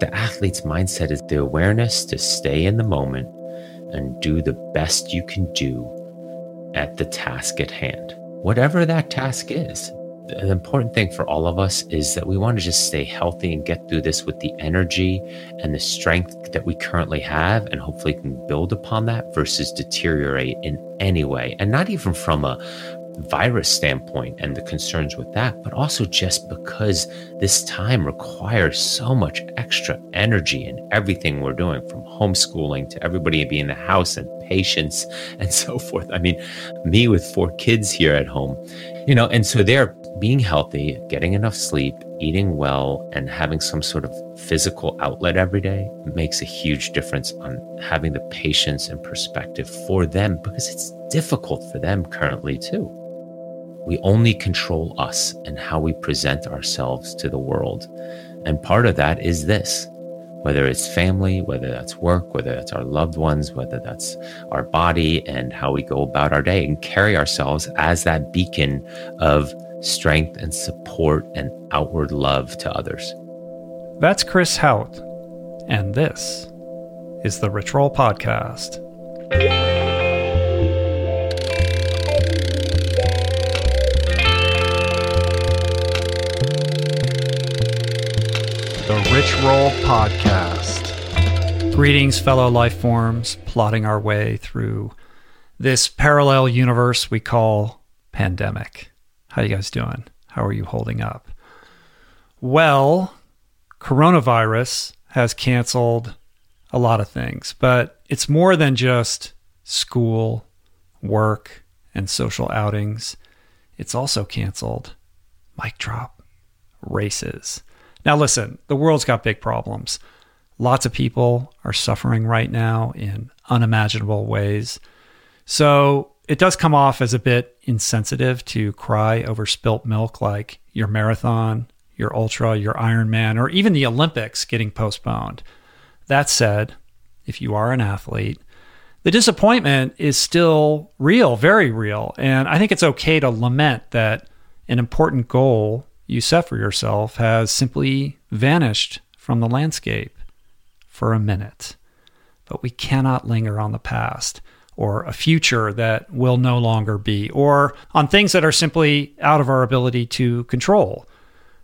The athlete's mindset is the awareness to stay in the moment and do the best you can do at the task at hand, whatever that task is. The important thing for all of us is that we want to just stay healthy and get through this with the energy and the strength that we currently have, and hopefully can build upon that versus deteriorate in any way. And not even from a virus standpoint and the concerns with that, but also just because this time requires so much extra energy in everything we're doing from homeschooling to everybody being in the house and patience and so forth. I mean, me with four kids here at home, you know, and so they're being healthy, getting enough sleep, eating well, and having some sort of physical outlet every day makes a huge difference on having the patience and perspective for them because it's difficult for them currently too. We only control us and how we present ourselves to the world. And part of that is this whether it's family, whether that's work, whether that's our loved ones, whether that's our body and how we go about our day and carry ourselves as that beacon of strength and support and outward love to others. That's Chris Hauth. and this is the Rich Roll Podcast. The Rich Roll Podcast. Greetings, fellow life forms, plotting our way through this parallel universe we call pandemic. How you guys doing? How are you holding up? Well, coronavirus has canceled a lot of things, but it's more than just school, work, and social outings. It's also canceled mic drop races. Now, listen, the world's got big problems. Lots of people are suffering right now in unimaginable ways. So it does come off as a bit insensitive to cry over spilt milk like your marathon, your ultra, your Ironman, or even the Olympics getting postponed. That said, if you are an athlete, the disappointment is still real, very real. And I think it's okay to lament that an important goal you set for yourself has simply vanished from the landscape for a minute. But we cannot linger on the past or a future that will no longer be, or on things that are simply out of our ability to control.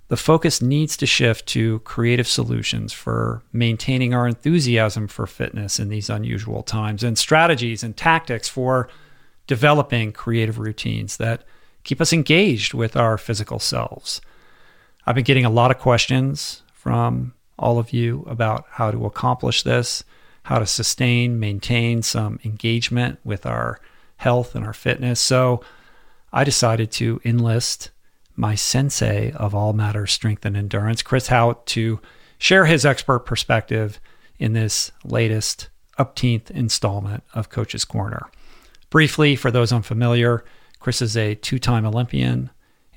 The focus needs to shift to creative solutions for maintaining our enthusiasm for fitness in these unusual times and strategies and tactics for developing creative routines that keep us engaged with our physical selves. I've been getting a lot of questions from all of you about how to accomplish this, how to sustain, maintain some engagement with our health and our fitness. So I decided to enlist my sensei of all matters strength and endurance, Chris Hauth, to share his expert perspective in this latest upteenth installment of Coach's Corner. Briefly, for those unfamiliar, Chris is a two time Olympian,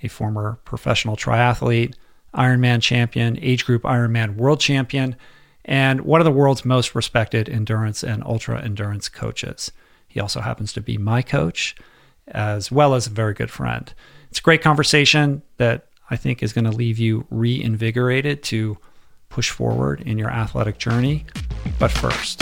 a former professional triathlete, Ironman champion, age group Ironman world champion, and one of the world's most respected endurance and ultra endurance coaches. He also happens to be my coach, as well as a very good friend. It's a great conversation that I think is going to leave you reinvigorated to push forward in your athletic journey. But first,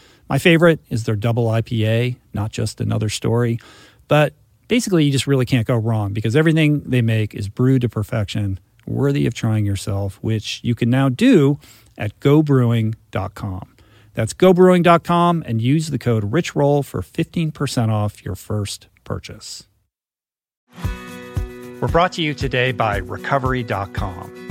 My favorite is their double IPA, not just another story, but basically you just really can't go wrong because everything they make is brewed to perfection, worthy of trying yourself, which you can now do at gobrewing.com. That's gobrewing.com and use the code RICHROLL for 15% off your first purchase. We're brought to you today by recovery.com.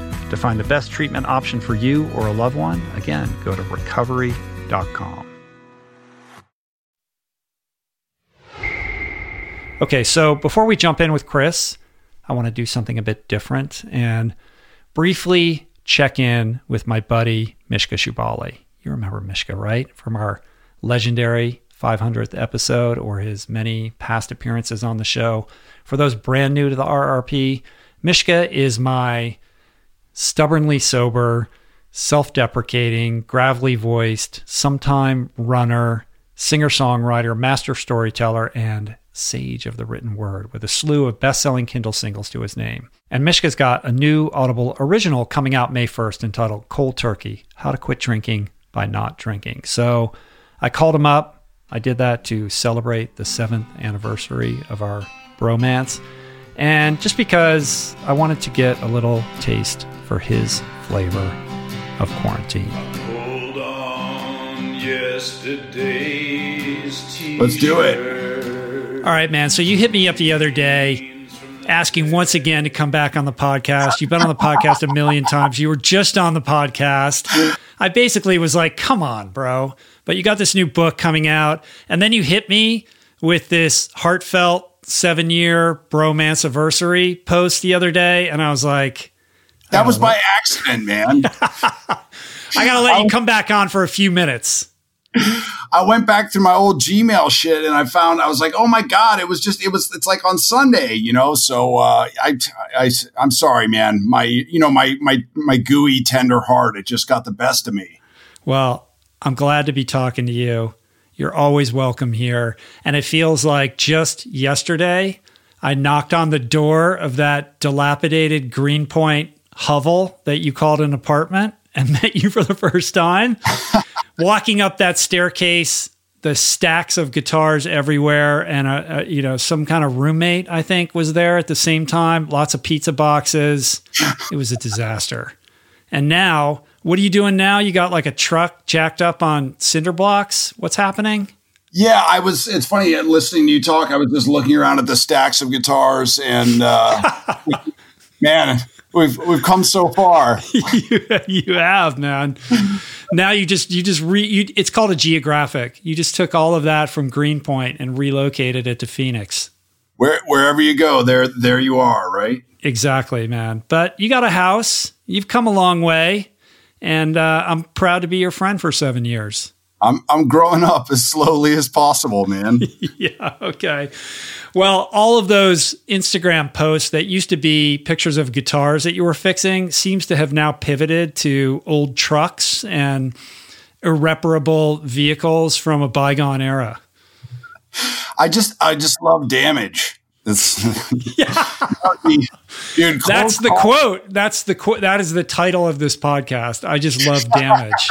To find the best treatment option for you or a loved one, again, go to recovery.com. Okay, so before we jump in with Chris, I want to do something a bit different and briefly check in with my buddy Mishka Shubaly. You remember Mishka, right? From our legendary 500th episode or his many past appearances on the show. For those brand new to the RRP, Mishka is my stubbornly sober, self deprecating, gravelly voiced, sometime runner, singer songwriter, master storyteller, and sage of the written word with a slew of best selling Kindle singles to his name. And Mishka's got a new Audible original coming out May 1st entitled Cold Turkey How to Quit Drinking by Not Drinking. So I called him up. I did that to celebrate the seventh anniversary of our bromance. And just because I wanted to get a little taste for his flavor of quarantine. Hold on yesterday's Let's do it. All right, man. So you hit me up the other day asking once again to come back on the podcast. You've been on the podcast a million times. You were just on the podcast. I basically was like, come on, bro. But you got this new book coming out. And then you hit me with this heartfelt seven year bromance anniversary post the other day. And I was like, That was by accident, man. I got to let you come back on for a few minutes. I went back through my old Gmail shit and I found I was like, oh my god, it was just it was it's like on Sunday, you know. So uh, I, I I'm sorry, man. My you know my my my gooey tender heart it just got the best of me. Well, I'm glad to be talking to you. You're always welcome here. And it feels like just yesterday, I knocked on the door of that dilapidated Greenpoint hovel that you called an apartment and met you for the first time. Walking up that staircase, the stacks of guitars everywhere, and a, a, you know some kind of roommate I think was there at the same time. Lots of pizza boxes. It was a disaster. And now, what are you doing now? You got like a truck jacked up on cinder blocks. What's happening? Yeah, I was. It's funny uh, listening to you talk. I was just looking around at the stacks of guitars, and uh, man, we've we've come so far. you, you have, man. Now you just you just re you, it's called a geographic. You just took all of that from Greenpoint and relocated it to Phoenix. Where wherever you go, there there you are, right? Exactly, man. But you got a house. You've come a long way, and uh, I'm proud to be your friend for seven years. I'm I'm growing up as slowly as possible, man. yeah. Okay. Well, all of those Instagram posts that used to be pictures of guitars that you were fixing seems to have now pivoted to old trucks and irreparable vehicles from a bygone era. I just I just love damage. It's, dude, That's the quote. That's the quote. That is the title of this podcast. I just love damage.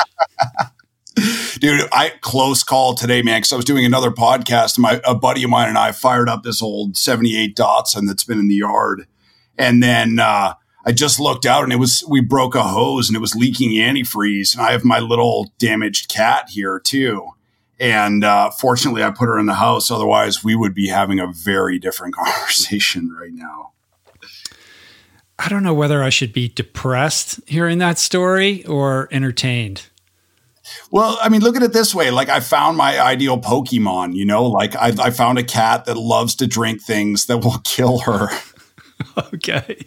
dude. I close call today, man, because I was doing another podcast. And my a buddy of mine and I fired up this old '78 Datsun that's been in the yard, and then uh, I just looked out and it was we broke a hose and it was leaking antifreeze. And I have my little damaged cat here too. And uh, fortunately, I put her in the house. Otherwise, we would be having a very different conversation right now. I don't know whether I should be depressed hearing that story or entertained. Well, I mean, look at it this way. Like, I found my ideal Pokemon, you know, like I, I found a cat that loves to drink things that will kill her. Okay.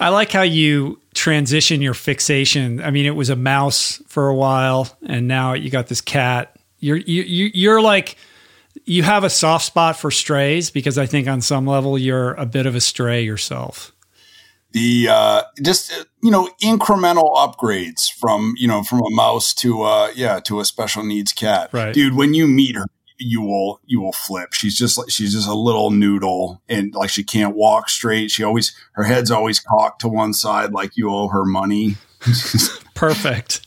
I like how you transition your fixation. I mean, it was a mouse for a while, and now you got this cat. You're you, you you're like you have a soft spot for strays because I think on some level you're a bit of a stray yourself. The uh, just uh, you know incremental upgrades from you know from a mouse to uh yeah to a special needs cat, Right. dude. When you meet her, you will you will flip. She's just like she's just a little noodle, and like she can't walk straight. She always her head's always cocked to one side, like you owe her money. Perfect.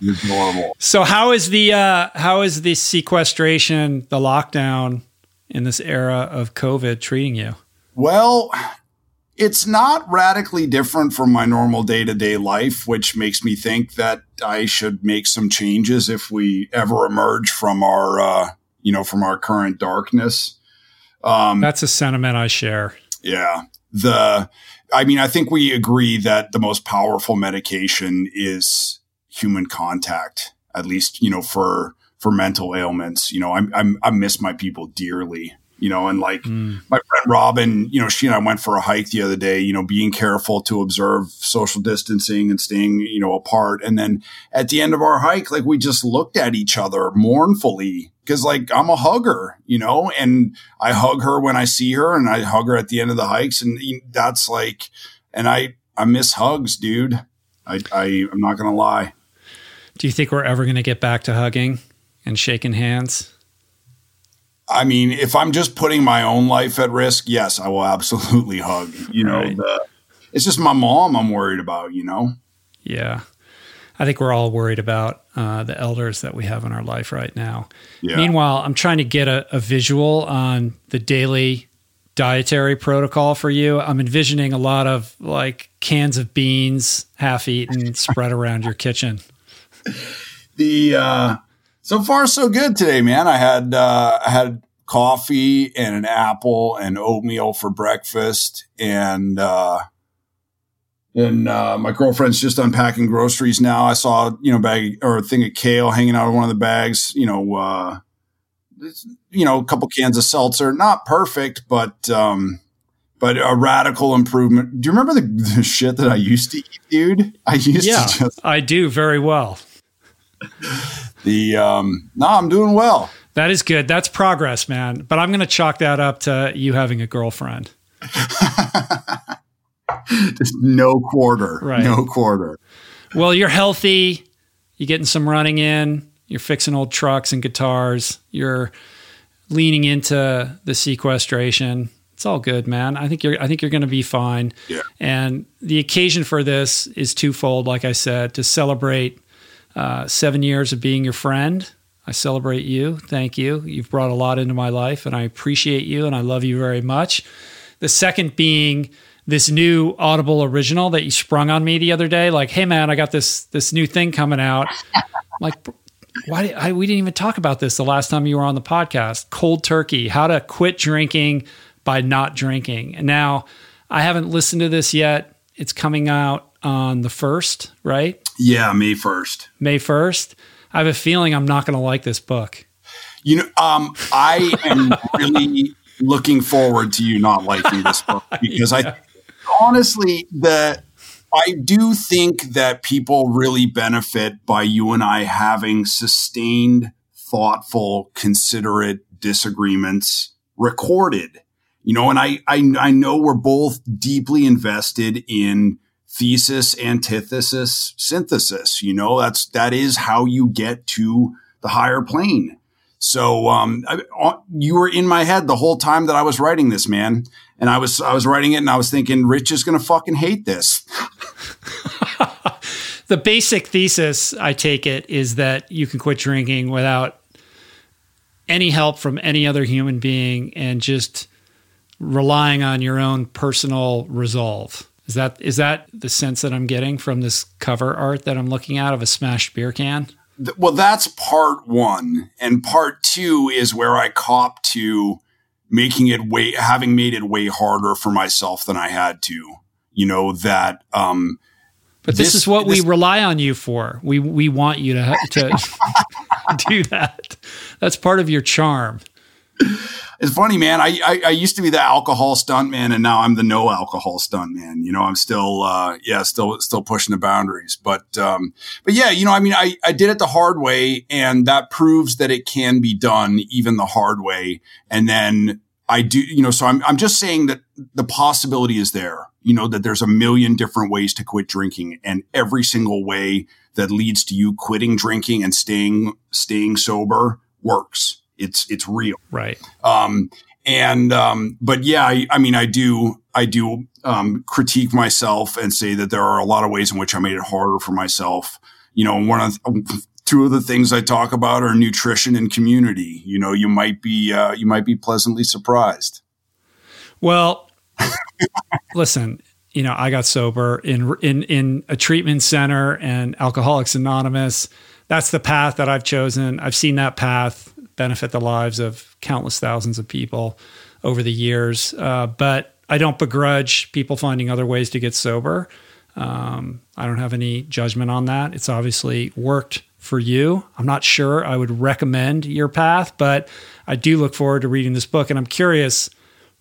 It's adorable. So how is the uh, how is the sequestration, the lockdown in this era of COVID treating you? Well, it's not radically different from my normal day to day life, which makes me think that I should make some changes if we ever emerge from our, uh, you know, from our current darkness. Um, That's a sentiment I share. yeah. The, I mean, I think we agree that the most powerful medication is human contact, at least, you know, for, for mental ailments. You know, I'm, I'm, I miss my people dearly, you know, and like Mm. my friend Robin, you know, she and I went for a hike the other day, you know, being careful to observe social distancing and staying, you know, apart. And then at the end of our hike, like we just looked at each other mournfully because like I'm a hugger, you know, and I hug her when I see her and I hug her at the end of the hikes. And that's like, and I, I miss hugs, dude. I, I, I'm not going to lie. Do you think we're ever going to get back to hugging and shaking hands? I mean, if I'm just putting my own life at risk, yes, I will absolutely hug. You know, Right. the, it's just my mom I'm worried about. You know. Yeah. I think we're all worried about uh, the elders that we have in our life right now. Yeah. Meanwhile, I'm trying to get a, a visual on the daily dietary protocol for you. I'm envisioning a lot of like cans of beans, half eaten, spread around your kitchen. the uh so far so good today man i had uh i had coffee and an apple and oatmeal for breakfast and uh and uh, my girlfriend's just unpacking groceries now. I saw, you know, bag or a thing of kale hanging out of one of the bags. You know, uh, you know, a couple cans of seltzer. Not perfect, but um, but a radical improvement. Do you remember the, the shit that I used to eat, dude? I used Yeah, to just I do very well. The um. No, I'm doing well. That is good. That's progress, man. But I'm going to chalk that up to you having a girlfriend. Just no quarter. Right. No quarter. Well, you're healthy. You're getting some running in. You're fixing old trucks and guitars. You're leaning into the sequestration. It's all good, man. I think you're I think you're going to be fine. Yeah. And the occasion for this is twofold. Like I said, to celebrate uh, seven years of being your friend. I celebrate you. Thank you. You've brought a lot into my life, and I appreciate you, and I love you very much. The second being this new Audible original that you sprung on me the other day. Like, hey man, I got this this new thing coming out. Like, why? Did, I, we didn't even talk about this the last time you were on the podcast. Cold turkey: how to quit drinking by not drinking. And now I haven't listened to this yet. It's coming out on the first, right? Yeah, May first. May first. I have a feeling I'm not going to like this book. You know, um, I am really looking forward to you not liking this book because I honestly the I do think that people really benefit by you and I having sustained, thoughtful, considerate disagreements recorded. You know, and I, I I know we're both deeply invested in thesis, antithesis, synthesis. You know, that's that is how you get to the higher plane. So um, I, uh, you were in my head the whole time that I was writing this, man. And I was I was writing it, and I was thinking, Rich is gonna fucking hate this. the basic thesis, I take it, is that you can quit drinking without any help from any other human being and just relying on your own personal resolve. Is that is that the sense that I'm getting from this cover art that I'm looking at of a smashed beer can? Well, that's part one, and part two is where I cop to making it way having made it way harder for myself than I had to. You know that um, But this, This- is what we rely on you for. We we want you to to do that. That's part of your charm. It's funny, man. I, I I used to be the alcohol stunt man, and now I'm the no alcohol stunt man. You know, I'm still uh, yeah, still still pushing the boundaries. But um, but yeah, you know, I mean, I I did it the hard way, and that proves that it can be done even the hard way. And then I do, you know, so I'm I'm just saying that the possibility is there. You know, that there's a million different ways to quit drinking, and every single way that leads to you quitting drinking and staying staying sober works. It's it's real. Right. Um, and um, but yeah, I, I mean, I do I do um, critique myself and say that there are a lot of ways in which I made it harder for myself. You know, one of two of the things I talk about are nutrition and community. You know, you might be uh, you might be pleasantly surprised. Well, listen, you know, I got sober in in in a treatment center and Alcoholics Anonymous. That's the path that I've chosen. I've seen that path benefit the lives of countless thousands of people over the years. Uh, but I don't begrudge people finding other ways to get sober. Um, I don't have any judgment on that. It's obviously worked for you. I'm not sure I would recommend your path, but I do look forward to reading this book. And I'm curious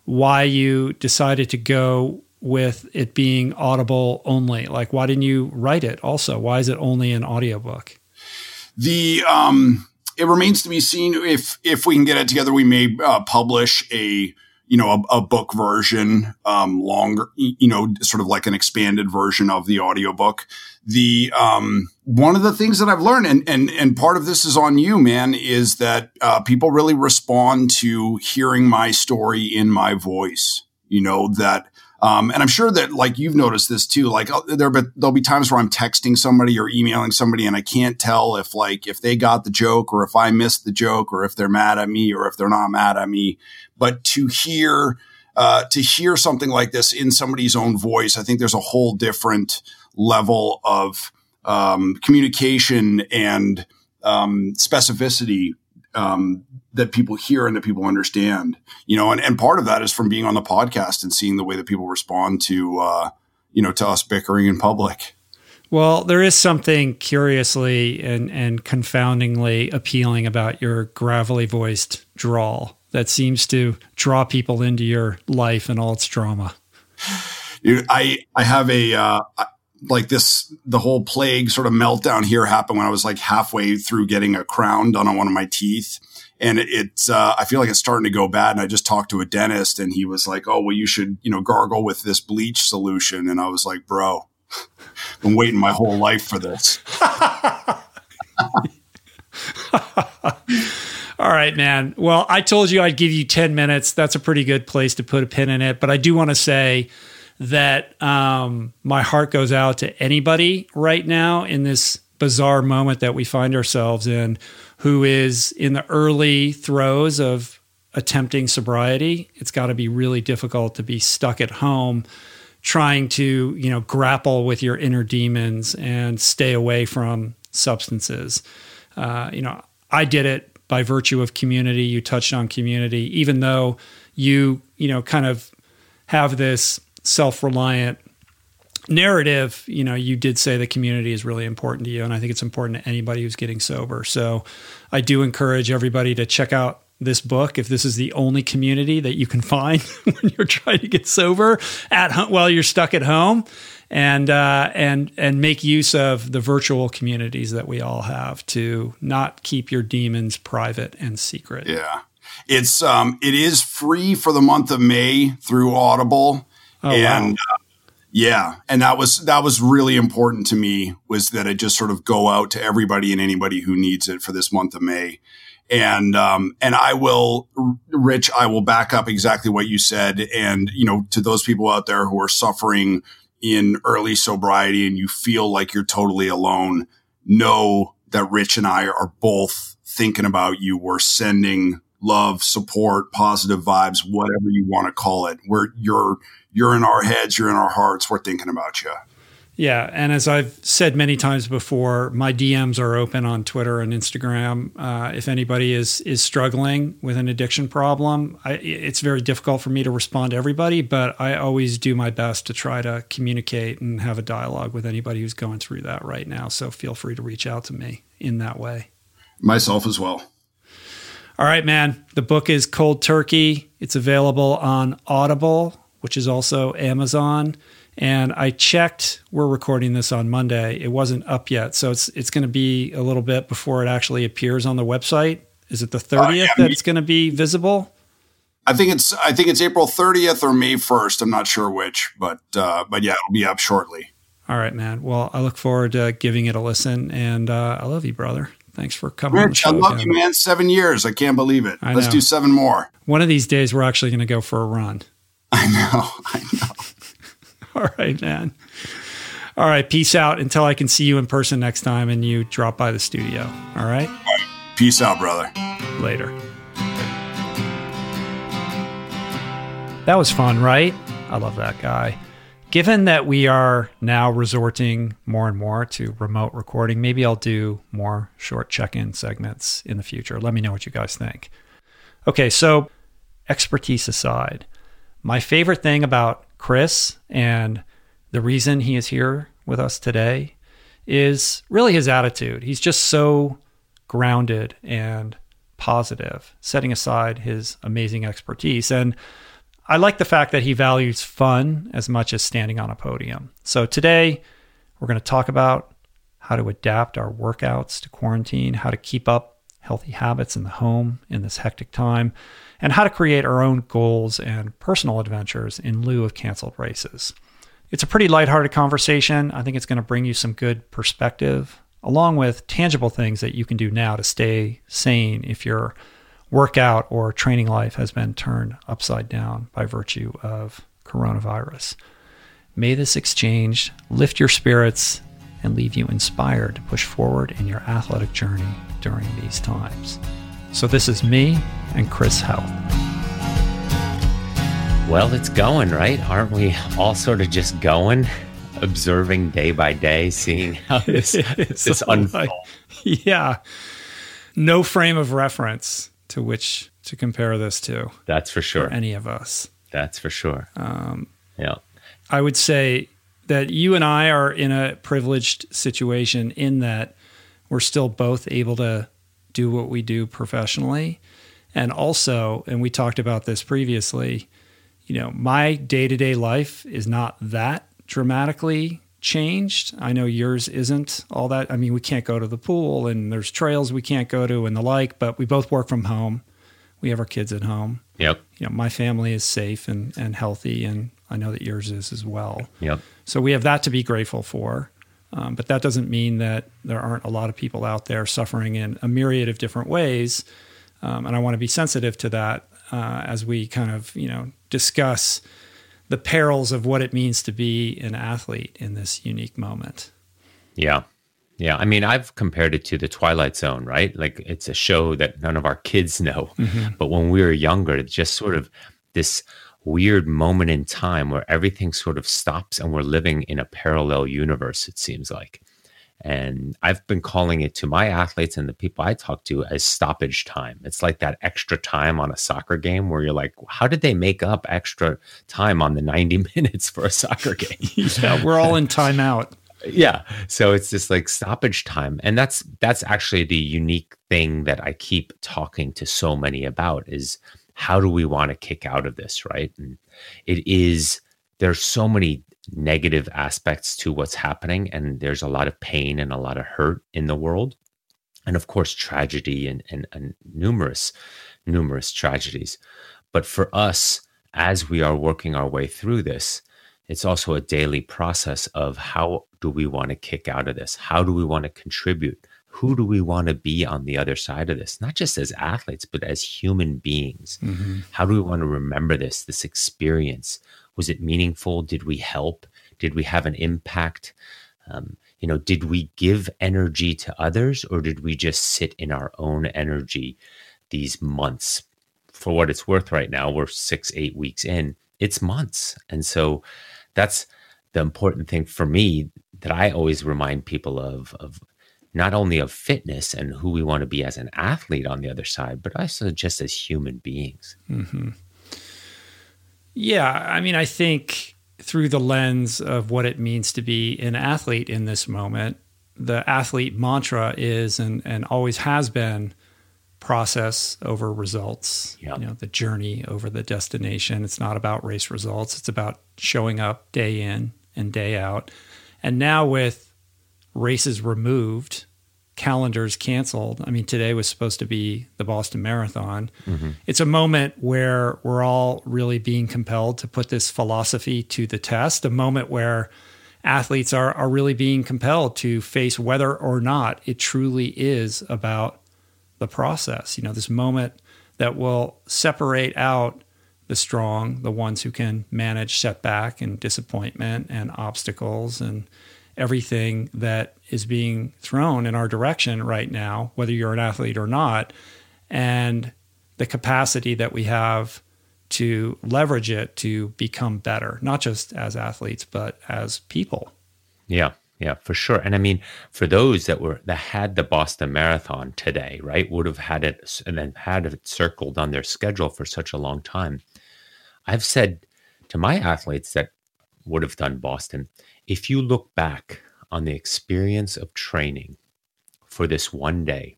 why you decided to go with it being audible only. Like, why didn't you write it also? Why is it only an audiobook? The um, it remains to be seen if if we can get it together. We may uh, publish a you know, a, a book version, um, longer, you know, sort of like an expanded version of the audiobook. The, um, one of the things that I've learned, and, and, and part of this is on you, man, is that, uh, people really respond to hearing my story in my voice. You know, that, um, and I'm sure that like you've noticed this too. Like uh, there, but there'll be times where I'm texting somebody or emailing somebody, and I can't tell if like if they got the joke or if I missed the joke or if they're mad at me or if they're not mad at me. But to hear, uh, to hear something like this in somebody's own voice, I think there's a whole different level of um, communication and um, specificity um, that people hear and that people understand, you know, and, and part of that is from being on the podcast and seeing the way that people respond to, uh, you know, to us bickering in public. Well, there is something curiously and, and confoundingly appealing about your gravelly voiced drawl that seems to draw people into your life and all its drama. Dude, I, I have a, uh, like this, the whole plague sort of meltdown here happened when I was like halfway through getting a crown done on one of my teeth. And it's, uh, I feel like it's starting to go bad. And I just talked to a dentist and he was like, Oh, well, you should, you know, gargle with this bleach solution. And I was like, bro, I've been waiting my whole life for this. All right, man. Well, I told you I'd give you 10 minutes. That's a pretty good place to put a pin in it. But I do want to say, that um, my heart goes out to anybody right now in this bizarre moment that we find ourselves in who is in the early throes of attempting sobriety. It's got to be really difficult to be stuck at home trying to, you know, grapple with your inner demons and stay away from substances. Uh, you know, I did it by virtue of community. You touched on community, even though you, you know, kind of have this self-reliant narrative, you know, you did say the community is really important to you, and I think it's important to anybody who's getting sober. So, I do encourage everybody to check out this book if this is the only community that you can find when you're trying to get sober at home while you're stuck at home, and uh, and and make use of the virtual communities that we all have to not keep your demons private and secret. Yeah, it's um, it is free for the month of May through Audible. Oh, and wow. uh, yeah, and that was that was really important to me was that it just sort of go out to everybody and anybody who needs it for this month of May. And um, and I will, Rich, I will back up exactly what you said. And you know, to those people out there who are suffering in early sobriety and you feel like you're totally alone, know that Rich and I are both thinking about you. We're sending love, support, positive vibes, whatever you want to call it. We're you're you're in our heads, you're in our hearts. We're thinking about you. Yeah, and as I've said many times before, my DMs are open on Twitter and Instagram. Uh, if anybody is is struggling with an addiction problem, I, it's very difficult for me to respond to everybody, but I always do my best to try to communicate and have a dialogue with anybody who's going through that right now. So feel free to reach out to me in that way. Myself as well. All right, man. The book is Cold Turkey. It's available on Audible, which is also Amazon. And I checked. We're recording this on Monday. It wasn't up yet, so it's it's going to be a little bit before it actually appears on the website. Is it the thirtieth uh, yeah, that it's going to be visible? I think it's I think it's April thirtieth or May first. I'm not sure which, but uh, but yeah, it'll be up shortly. All right, man. Well, I look forward to giving it a listen, and uh, I love you, brother. Thanks for coming. Rich, I love again. you, man. Seven years. I can't believe it. Let's do seven more. One of these days, we're actually going to go for a run. I know. I know. All right, man. All right. Peace out until I can see you in person next time and you drop by the studio. All right. All right. Peace out, brother. Later. That was fun, right? I love that guy. Given that we are now resorting more and more to remote recording, maybe I'll do more short check in segments in the future. Let me know what you guys think. Okay, so expertise aside, my favorite thing about Chris and the reason he is here with us today is really his attitude. He's just so grounded and positive, setting aside his amazing expertise. And I like the fact that he values fun as much as standing on a podium. So today, we're going to talk about how to adapt our workouts to quarantine, how to keep up healthy habits in the home in this hectic time, and how to create our own goals and personal adventures in lieu of canceled races. It's a pretty lighthearted conversation. I think it's going to bring you some good perspective, along with tangible things that you can do now to stay sane if your workout or training life has been turned upside down by virtue of coronavirus. May this exchange lift your spirits and leave you inspired to push forward in your athletic journey during these times. So, this is me and Chris Hauth. Well, it's going, right? Aren't we all sort of just going, observing day by day, seeing how this, this unfolds? yeah. No frame of reference to which to compare this to. That's for sure. For any of us. That's for sure. Um, yeah. I would say that you and I are in a privileged situation in that we're still both able to do what we do professionally. And also, and we talked about this previously, you know, my day to day life is not that dramatically changed. I know yours isn't all that. I mean, we can't go to the pool and there's trails we can't go to and the like, but we both work from home. We have our kids at home. Yep. You know, my family is safe and, and healthy, and I know that yours is as well. Yep. So we have that to be grateful for. Um, but that doesn't mean that there aren't a lot of people out there suffering in a myriad of different ways. Um, and I want to be sensitive to that uh, as we kind of, you know, discuss the perils of what it means to be an athlete in this unique moment. Yeah. Yeah. I mean, I've compared it to the Twilight Zone, right? Like it's a show that none of our kids know. Mm-hmm. But when we were younger, it's just sort of this weird moment in time where everything sort of stops and we're living in a parallel universe, it seems like. And I've been calling it to my athletes and the people I talk to as stoppage time. It's like that extra time on a soccer game where you're like, how did they make up extra time on the 90 minutes for a soccer game? yeah, we're all in timeout. yeah. So it's just like stoppage time. And that's that's actually the unique thing that I keep talking to so many about is how do we want to kick out of this, right? And it is, there's so many negative aspects to what's happening, and there's a lot of pain and a lot of hurt in the world. And of course, tragedy and, and, and numerous, numerous tragedies. But for us, as we are working our way through this, it's also a daily process of how do we want to kick out of this? How do we want to contribute? Who do we want to be on the other side of this? Not just as athletes but as human beings. Mm-hmm. how do we want to remember this this experience? Was it meaningful? Did we help? Did we have an impact? Um, you know did we give energy to others or did we just sit in our own energy these months? For what it's worth right now we're six eight weeks in it's months. And so that's the important thing for me that i always remind people of of not only of fitness and who we want to be as an athlete on the other side, but also just as human beings. Mm-hmm. Yeah. I mean, I think through the lens of what it means to be an athlete in this moment, the athlete mantra is and, and always has been process over results. Yep. You know, the journey over the destination. It's not about race results. It's about showing up day in and day out. And now with races removed, calendars canceled. I mean, today was supposed to be the Boston Marathon. Mm-hmm. It's a moment where we're all really being compelled to put this philosophy to the test, a moment where athletes are, are really being compelled to face whether or not it truly is about the process. You know, this moment that will separate out the strong, the ones who can manage setback and disappointment and obstacles and everything that is being thrown in our direction right now, whether you're an athlete or not, and the capacity that we have to leverage it to become better, not just as athletes, but as people. Yeah. Yeah, for sure. And I mean, for those that were that had the Boston Marathon today, right, would have had it and then had it circled on their schedule for such a long time. I've said to my athletes that would have done Boston, if you look back on the experience of training for this one day,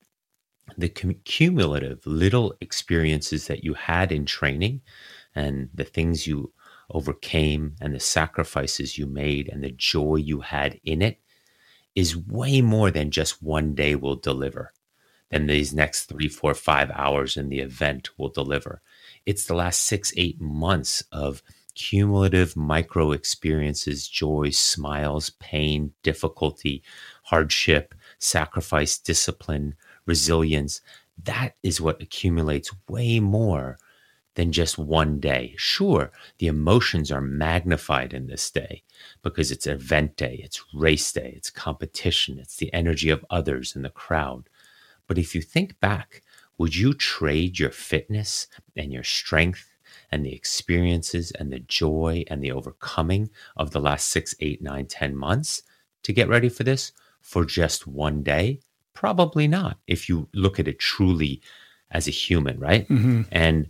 the cumulative little experiences that you had in training and the things you overcame and the sacrifices you made and the joy you had in it is way more than just one day will deliver, than these next three, four, five hours in the event will deliver. it's the last six, eight months of cumulative micro experiences, joy, smiles, pain, difficulty, hardship, sacrifice, discipline, resilience. That is what accumulates way more than just one day. Sure, the emotions are magnified in this day because it's event day, it's race day, it's competition, it's the energy of others in the crowd. But if you think back, would you trade your fitness and your strength and the experiences and the joy and the overcoming of the last six, eight, nine, ten months to get ready for this for just one day? Probably not, if you look at it truly as a human, right? Mm-hmm. And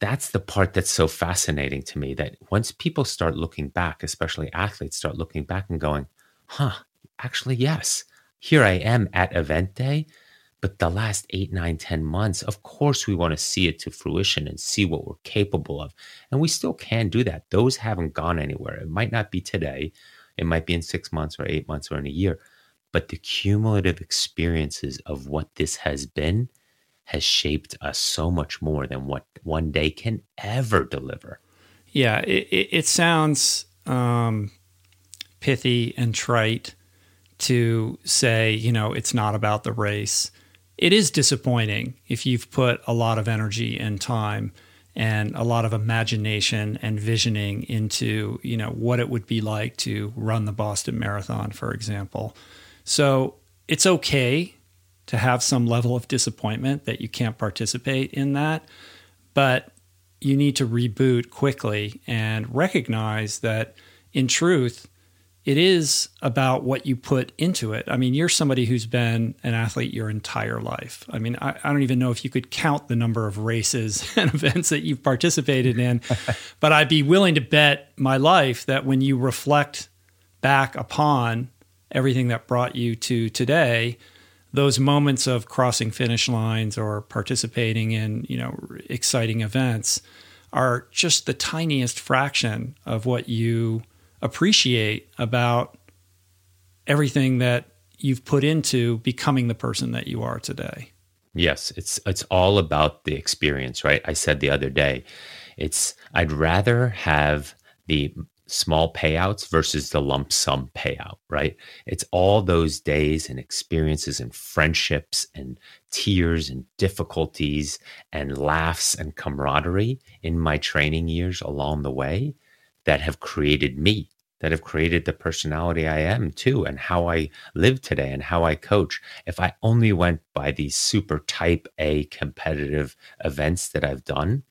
that's the part that's so fascinating to me that once people start looking back, especially athletes start looking back and going, huh, actually, yes, here I am at event day. But the last eight, nine, ten months, of course, we want to see it to fruition and see what we're capable of. And we still can do that. Those haven't gone anywhere. It might not be today, it might be in six months or eight months or in a year. But the cumulative experiences of what this has been has shaped us so much more than what one day can ever deliver. Yeah, it, it, sounds um, pithy and trite to say, you know, it's not about the race. It is disappointing if you've put a lot of energy and time and a lot of imagination and visioning into, you know, what it would be like to run the Boston Marathon, for example. So it's okay to have some level of disappointment that you can't participate in that. But you need to reboot quickly and recognize that in truth, it is about what you put into it. I mean, you're somebody who's been an athlete your entire life. I mean, I, I don't even know if you could count the number of races and events that you've participated in, but I'd be willing to bet my life that when you reflect back upon everything that brought you to today, those moments of crossing finish lines or participating in you know exciting events are just the tiniest fraction of what you appreciate about everything that you've put into becoming the person that you are today. Yes, it's it's all about the experience, right? I said the other day, it's I'd rather have the small payouts versus the lump sum payout, right? It's all those days and experiences and friendships and tears and difficulties and laughs and camaraderie in my training years along the way that have created me, that have created the personality I am too, and how I live today and how I coach. If I only went by these super type A competitive events that I've done,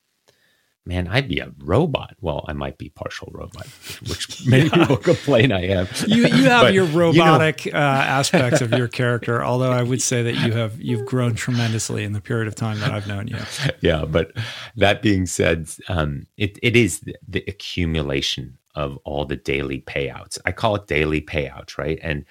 man, I'd be a robot. Well, I might be partial robot, which many yeah. people complain I am. You you have but, your robotic you know, uh, aspects of your character, although I would say that you have you've grown tremendously in the period of time that I've known you. Yeah, but that being said, um, it it is the, the accumulation of all the daily payouts. I call it daily payouts, right? And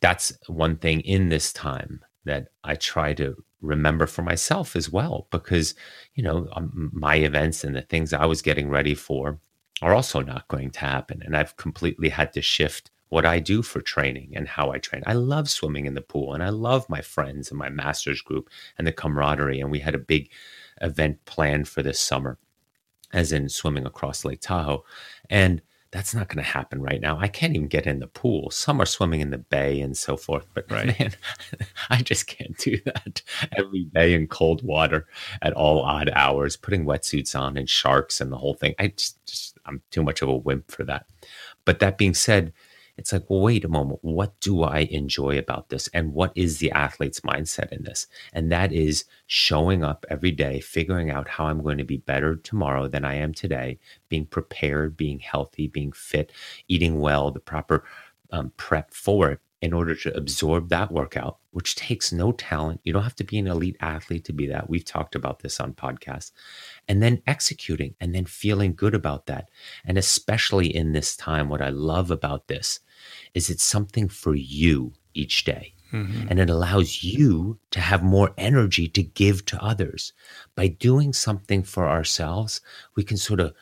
that's one thing in this time that I try to remember for myself as well because you know um, my events and the things i was getting ready for are also not going to happen and i've completely had to shift what i do for training and how i train i love swimming in the pool and i love my friends and my masters group and the camaraderie and we had a big event planned for this summer as in swimming across lake tahoe and that's not going to happen right now. I can't even get in the pool. Some are swimming in the bay and so forth, but right. man, I just can't do that every day in cold water at all odd hours, putting wetsuits on and sharks and the whole thing. I just, just I'm too much of a wimp for that. But that being said, it's like, well, wait a moment. What do I enjoy about this? And what is the athlete's mindset in this? And that is showing up every day, figuring out how I'm going to be better tomorrow than I am today, being prepared, being healthy, being fit, eating well, the proper um, prep for it in order to absorb that workout, which takes no talent. You don't have to be an elite athlete to be that. We've talked about this on podcasts. And then executing and then feeling good about that. And especially in this time, what I love about this is it's something for you each day. Mm-hmm. And it allows you to have more energy to give to others. By doing something for ourselves, we can sort of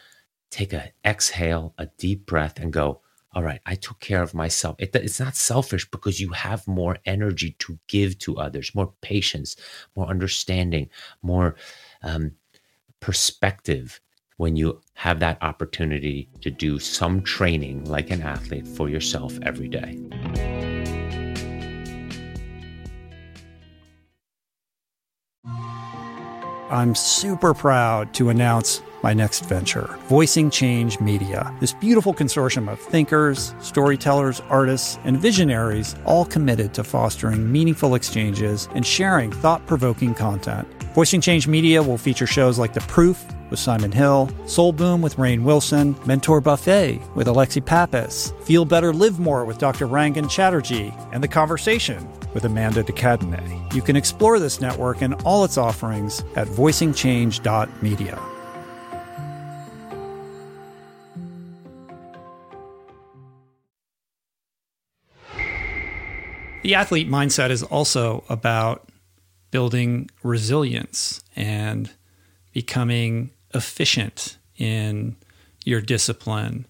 take a exhale, a deep breath, and go, all right, I took care of myself. It, it's not selfish because you have more energy to give to others, more patience, more understanding, more um, perspective when you have that opportunity to do some training like an athlete for yourself every day. I'm super proud to announce my next venture, Voicing Change Media. This beautiful consortium of thinkers, storytellers, artists, and visionaries, all committed to fostering meaningful exchanges and sharing thought provoking content. Voicing Change Media will feature shows like The Proof with Simon Hill, Soul Boom with Rainn Wilson, Mentor Buffet with Alexi Pappas, Feel Better Live More with Dr. Rangan Chatterjee, and The Conversation with Amanda de Cadenet. You can explore this network and all its offerings at voicingchange.media. The athlete mindset is also about building resilience and becoming efficient in your discipline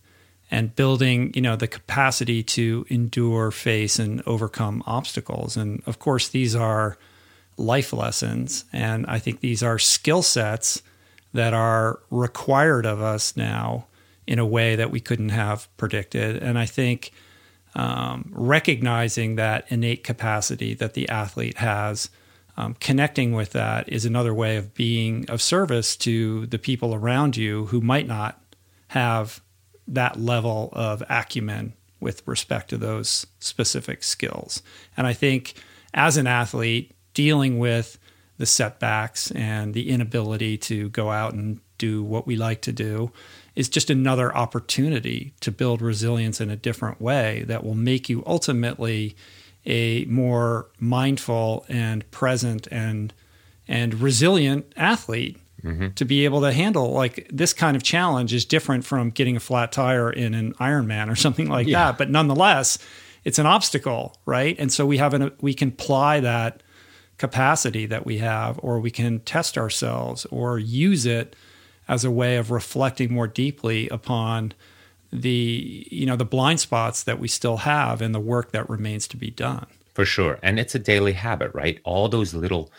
and building you know the capacity to endure face and overcome obstacles. And of course these are life lessons. And i think these are skill sets that are required of us now in a way that we couldn't have predicted. And i think um, recognizing that innate capacity that the athlete has um, connecting with that is another way of being of service to the people around you who might not have that level of acumen with respect to those specific skills. And I think as an athlete, dealing with the setbacks and the inability to go out and do what we like to do is just another opportunity to build resilience in a different way that will make you ultimately a more mindful and present and and resilient athlete mm-hmm. to be able to handle like this kind of challenge is different from getting a flat tire in an Ironman or something like yeah. that. But nonetheless, it's an obstacle, right? And so we have an we can ply that capacity that we have, or we can test ourselves, or use it as a way of reflecting more deeply upon the you know the blind spots that we still have and the work that remains to be done for sure and it's a daily habit right all those little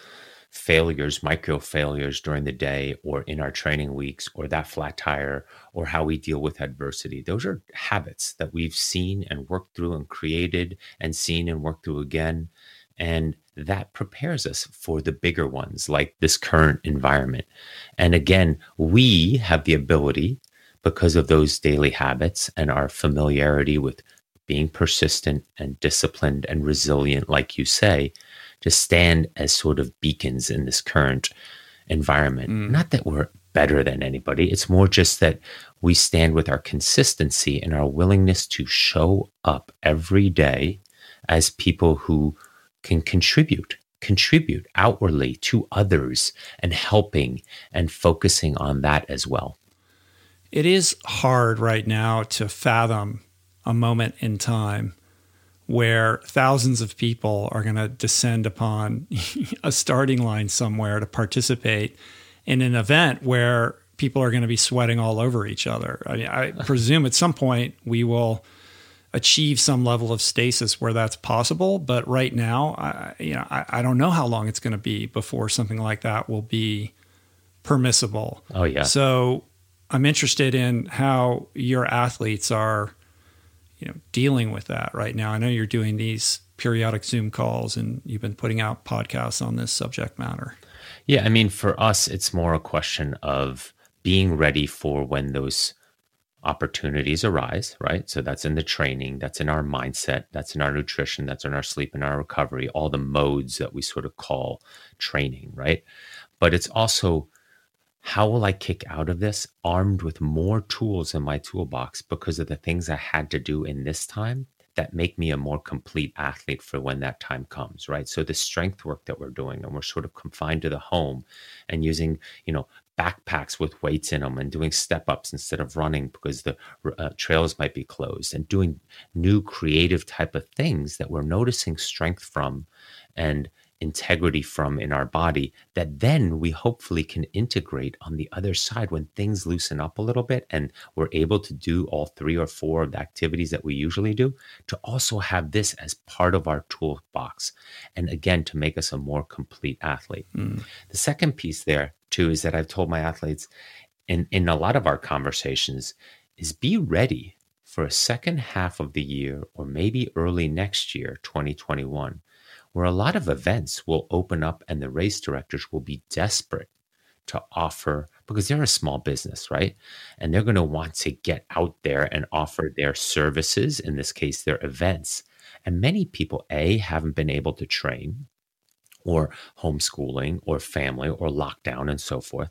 failures, micro failures during the day or in our training weeks or that flat tire or how we deal with adversity. Those are habits that we've seen and worked through and created and seen and worked through again. And that prepares us for the bigger ones like this current environment. And again, we have the ability because of those daily habits and our familiarity with being persistent and disciplined and resilient, like you say, to stand as sort of beacons in this current environment. Mm. Not that we're better than anybody, it's more just that we stand with our consistency and our willingness to show up every day as people who can contribute contribute outwardly to others and helping and focusing on that as well. It is hard right now to fathom a moment in time where thousands of people are going to descend upon a starting line somewhere to participate in an event where people are going to be sweating all over each other. I mean, I presume at some point we will achieve some level of stasis where that's possible. But right now, I, you know, I, I don't know how long it's going to be before something like that will be permissible. Oh yeah. So I'm interested in how your athletes are you know dealing with that right now. I know you're doing these periodic Zoom calls and you've been putting out podcasts on this subject matter. Yeah, I mean for us it's more a question of being ready for when those opportunities arise, right? So that's in the training, that's in our mindset, that's in our nutrition, that's in our sleep and our recovery, all the modes that we sort of call training, right? But it's also how will I kick out of this armed with more tools in my toolbox because of the things I had to do in this time that make me a more complete athlete for when that time comes, right? So the strength work that we're doing and we're sort of confined to the home and using, you know, backpacks with weights in them and doing step ups instead of running because the uh, trails might be closed and doing new creative type of things that we're noticing strength from and integrity from in our body that then we hopefully can integrate on the other side when things loosen up a little bit and we're able to do all three or four of the activities that we usually do to also have this as part of our toolbox and again to make us a more complete athlete mm. the second piece there too is that I've told my athletes in, in a lot of our conversations is be ready for a second half of the year or maybe early next year, 2021, where a lot of events will open up and the race directors will be desperate to offer because they're a small business, right? And they're going to want to get out there and offer their services, in this case, their events. And many people, A, haven't been able to train or homeschooling or family or lockdown and so forth,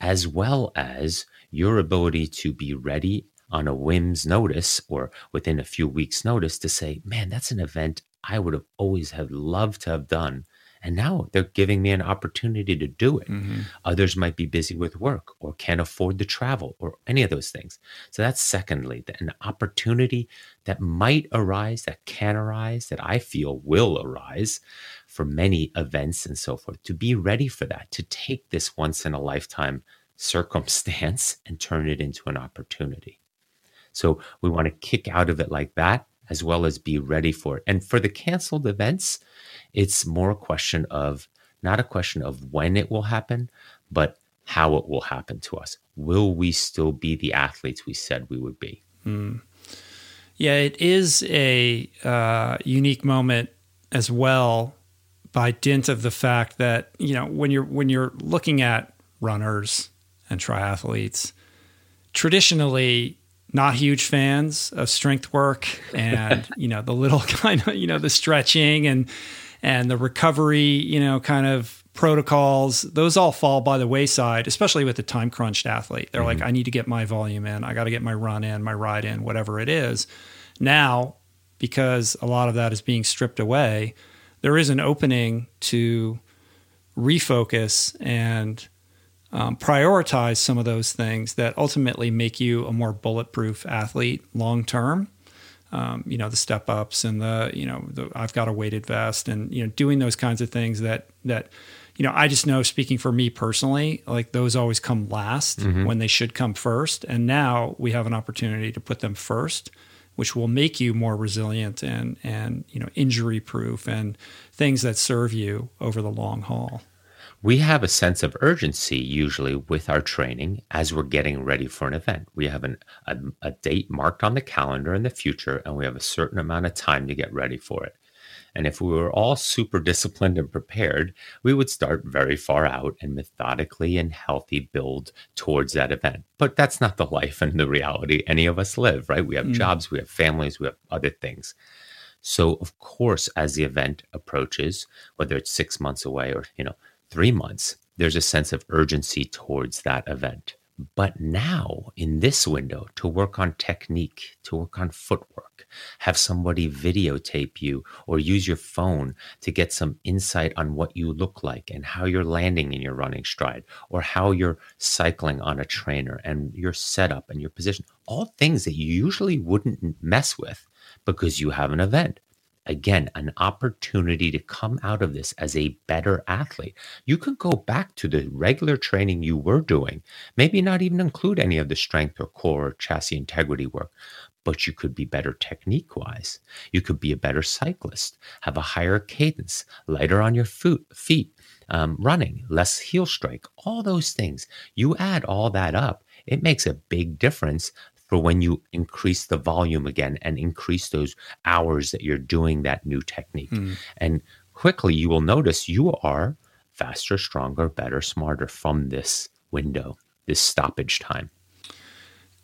as well as your ability to be ready on a whim's notice or within a few weeks' notice to say, man, that's an event I would have always have loved to have done. And now they're giving me an opportunity to do it. Mm-hmm. Others might be busy with work or can't afford the travel or any of those things. So that's secondly, an opportunity that might arise, that can arise, that I feel will arise for many events and so forth, to be ready for that, to take this once in a lifetime circumstance and turn it into an opportunity. So we want to kick out of it like that, as well as be ready for it. And for the canceled events, it's more a question of not a question of when it will happen, but how it will happen to us. Will we still be the athletes we said we would be? Mm. Yeah, it is a uh, unique moment as well by dint of the fact that you know when you're when you're looking at runners and triathletes traditionally not huge fans of strength work and you know the little kind of you know the stretching and and the recovery you know kind of protocols those all fall by the wayside especially with the time crunched athlete. They're mm-hmm. like i need to get my volume in. I got to get my run in my ride in whatever it is. Now because a lot of that is being stripped away there is an opening to refocus and um, prioritize some of those things that ultimately make you a more bulletproof athlete long term. Um, you know the step ups and the you know the, I've got a weighted vest and you know doing those kinds of things that that you know I just know speaking for me personally like those always come last mm-hmm. when they should come first and now we have an opportunity to put them first which will make you more resilient and and you know injury proof and things that serve you over the long haul we have a sense of urgency usually with our training as we're getting ready for an event. We have an, a, a, date marked on the calendar in the future, and we have a certain amount of time to get ready for it. And if we were all super disciplined and prepared, we would start very far out and methodically and healthy build towards that event. But that's not the life and the reality any of us live, right? We have mm. jobs, we have families, we have other things. So, of course, as the event approaches, whether it's six months away or, you know, three months, there's a sense of urgency towards that event. But now, in this window, to work on technique, to work on footwork, have somebody videotape you or use your phone to get some insight on what you look like and how you're landing in your running stride or how you're cycling on a trainer and your setup and your position. All things that you usually wouldn't mess with because you have an event again, an opportunity to come out of this as a better athlete. You can go back to the regular training you were doing, maybe not even include any of the strength or core or chassis integrity work, but you could be better technique wise. You could be a better cyclist, have a higher cadence, lighter on your foot, feet, um, running, less heel strike, all those things. You add all that up, it makes a big difference for when you increase the volume again and increase those hours that you're doing that new technique. Mm. And quickly you will notice you are faster, stronger, better, smarter from this window, this stoppage time.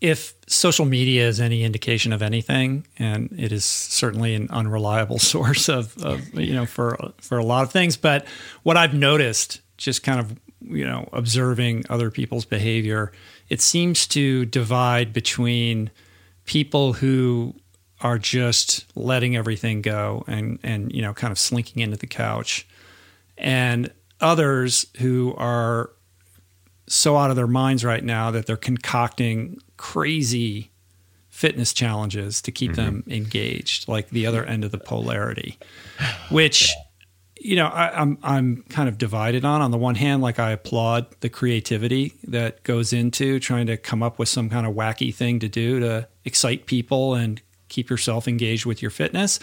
If social media is any indication of anything, and it is certainly an unreliable source of, of you know for for a lot of things, but what I've noticed, just kind of you know observing other people's behavior, it seems to divide between people who are just letting everything go and and you know kind of slinking into the couch and others who are so out of their minds right now that they're concocting crazy fitness challenges to keep mm-hmm. them engaged like the other end of the polarity which you know, I, am I'm, I'm kind of divided on. On the one hand, like I applaud the creativity that goes into trying to come up with some kind of wacky thing to do to excite people and keep yourself engaged with your fitness.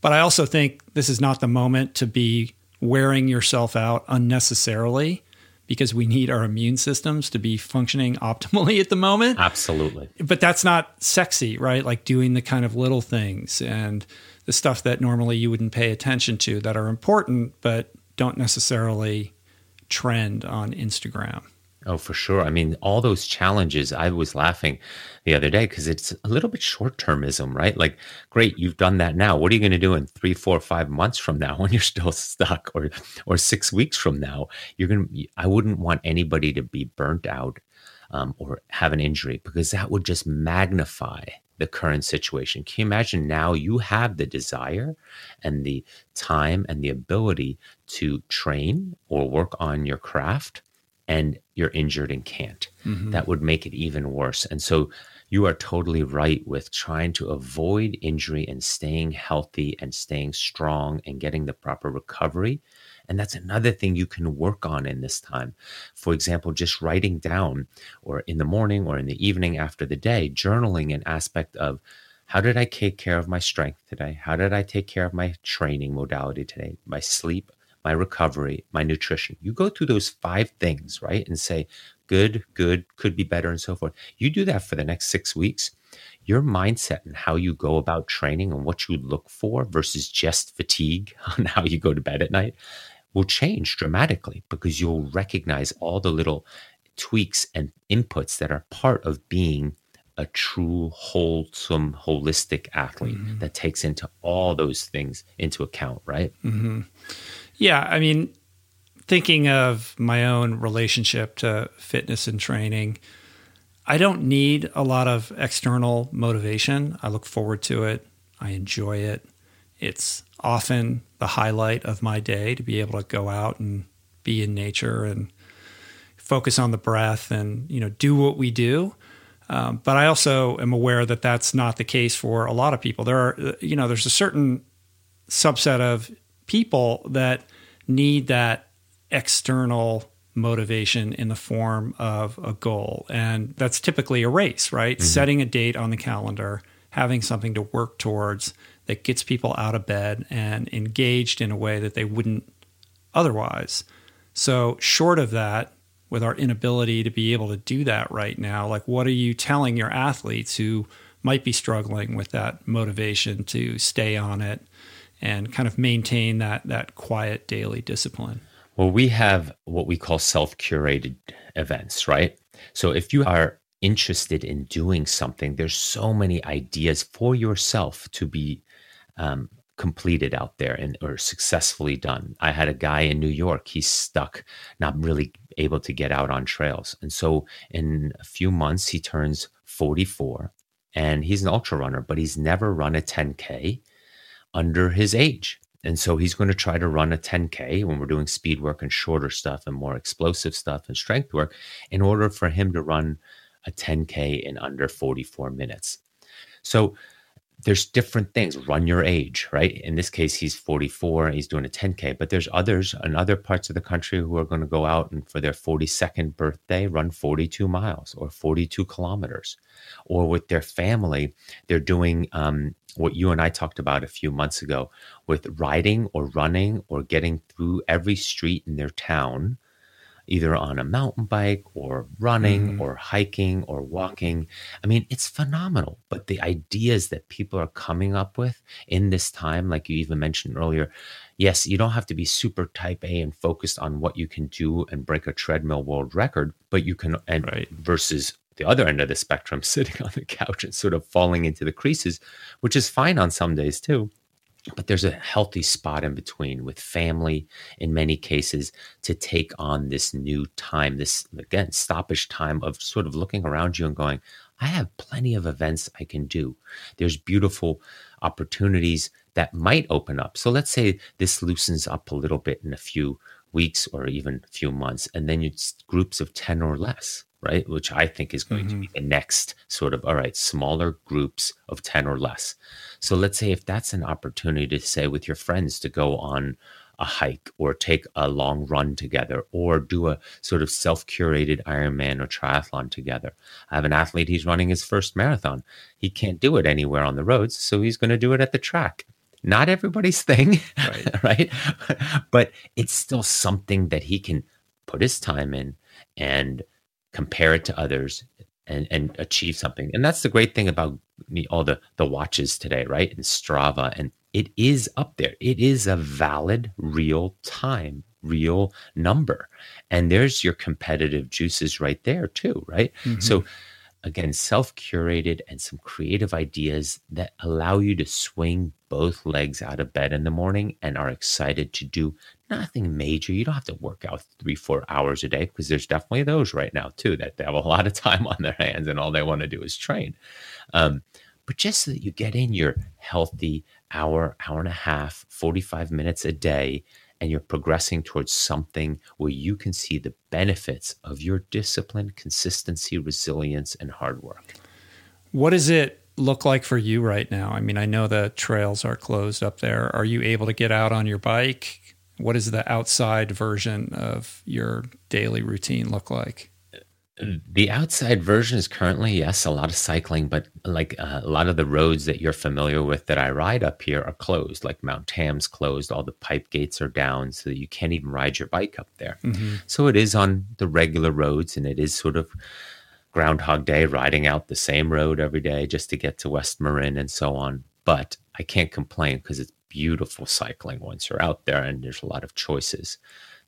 But I also think this is not the moment to be wearing yourself out unnecessarily because we need our immune systems to be functioning optimally at the moment. Absolutely. But that's not sexy, right? Like doing the kind of little things and the stuff that normally you wouldn't pay attention to that are important, but don't necessarily trend on Instagram. Oh, for sure. I mean, all those challenges, I was laughing the other day because it's a little bit short termism, right? Like, great, you've done that now. What are you going to do in three, four, five months from now when you're still stuck or, or six weeks from now? You're going to, I wouldn't want anybody to be burnt out um, or have an injury because that would just magnify the current situation. Can you imagine now you have the desire and the time and the ability to train or work on your craft? and you're injured and can't. Mm-hmm. That would make it even worse. And so you are totally right with trying to avoid injury and staying healthy and staying strong and getting the proper recovery. And that's another thing you can work on in this time. For example, just writing down or in the morning or in the evening after the day, journaling an aspect of how did I take care of my strength today? How did I take care of my training modality today? My sleep, my recovery, my nutrition. You go through those five things, right? And say, good, good, could be better, and so forth. You do that for the next six weeks. Your mindset and how you go about training and what you look for versus just fatigue on how you go to bed at night will change dramatically because you'll recognize all the little tweaks and inputs that are part of being a true, wholesome, holistic athlete mm-hmm. that takes into all those things into account, right? Mm-hmm. Yeah, I mean, thinking of my own relationship to fitness and training, I don't need a lot of external motivation. I look forward to it. I enjoy it. It's often the highlight of my day to be able to go out and be in nature and focus on the breath and you know do what we do. Um, but I also am aware that that's not the case for a lot of people. There are you know there's a certain subset of people that need that external motivation in the form of a goal. And that's typically a race, right? Mm-hmm. Setting a date on the calendar, having something to work towards that gets people out of bed and engaged in a way that they wouldn't otherwise. So, short of that, with our inability to be able to do that right now, like what are you telling your athletes who might be struggling with that motivation to stay on it and kind of maintain that that quiet daily discipline? Well, we have what we call self-curated events, right? So if you are interested in doing something, there's so many ideas for yourself to be um, completed out there and or successfully done. I had a guy in New York, he's stuck, not really able to get out on trails. And so in a few months he turns 44 and he's an ultra runner, but he's never run a 10k under his age. And so he's going to try to run a 10K when we're doing speed work and shorter stuff and more explosive stuff and strength work in order for him to run a 10K in under 44 minutes. So there's different things. Run your age, right? In this case, he's 44 and he's doing a 10K, but there's others in other parts of the country who are going to go out and for their 42nd birthday run 42 miles or 42 kilometers. Or with their family, they're doing um, what you and I talked about a few months ago with riding or running or getting through every street in their town, either on a mountain bike or running mm. or hiking or walking. I mean, it's phenomenal. But the ideas that people are coming up with in this time, like you even mentioned earlier, yes, you don't have to be super type A and focused on what you can do and break a treadmill world record, but you can, and right. versus the other end of the spectrum, sitting on the couch and sort of falling into the creases, which is fine on some days too. But there's a healthy spot in between with family in many cases to take on this new time, this again, stoppage time of sort of looking around you and going, I have plenty of events I can do. There's beautiful opportunities that might open up. So let's say this loosens up a little bit in a few weeks or even a few months, and then it's groups of 10 or less right? Which I think is going mm-hmm. to be mm-hmm. the next sort of, all right, smaller groups of 10 or less. So let's say if that's an opportunity to say with your friends to go on a hike or take a long run together or do a sort of self curated Ironman or triathlon together. I have an athlete, he's running his first marathon. He can't do it anywhere on the roads, so he's going to do it at the track. Not everybody's thing, right? right? but it's still something that he can put his time in and compare it to others and and achieve something. And that's the great thing about all the the watches today, right? And Strava and it is up there. It is a valid real time, real number. And there's your competitive juices right there too, right? Mm-hmm. So again, self curated and some creative ideas that allow you to swing both legs out of bed in the morning and are excited to do nothing major. You don't have to work out three, four hours a day because there's definitely those right now too that they have a lot of time on their hands and all they want to do is train. Um, but just so that you get in your healthy hour, hour and a half, 45 minutes a day and you're progressing towards something where you can see the benefits of your discipline, consistency, resilience, and hard work. What does it look like for you right now? I mean, I know the trails are closed up there. Are you able to get out on your bike? What does the outside version of your daily routine look like? The outside version is currently, yes, a lot of cycling, but like uh, a lot of the roads that you're familiar with that I ride up here are closed. Like Mount Tam's closed, all the pipe gates are down, so you can't even ride your bike up there. Mm-hmm. So it is on the regular roads, and it is sort of Groundhog Day, riding out the same road every day just to get to West Marin and so on. But I can't complain because it's beautiful cycling once you're out there, and there's a lot of choices.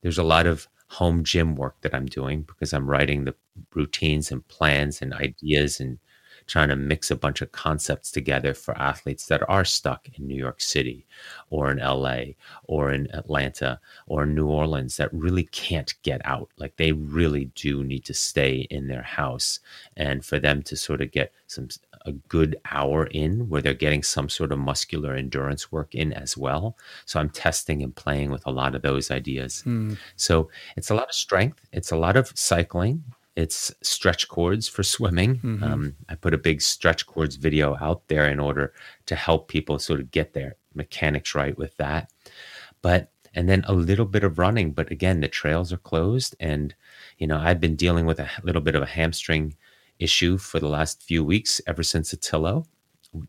There's a lot of home gym work that I'm doing because I'm writing the routines and plans and ideas and trying to mix a bunch of concepts together for athletes that are stuck in New York City or in LA or in Atlanta or New Orleans that really can't get out. Like they really do need to stay in their house and for them to sort of get some a good hour in where they're getting some sort of muscular endurance work in as well. So I'm testing and playing with a lot of those ideas. Hmm. So it's a lot of strength, it's a lot of cycling, it's stretch cords for swimming. Mm-hmm. Um, I put a big stretch cords video out there in order to help people sort of get their mechanics right with that. But and then a little bit of running, but again, the trails are closed, and you know I've been dealing with a little bit of a hamstring issue for the last few weeks ever since Attilo,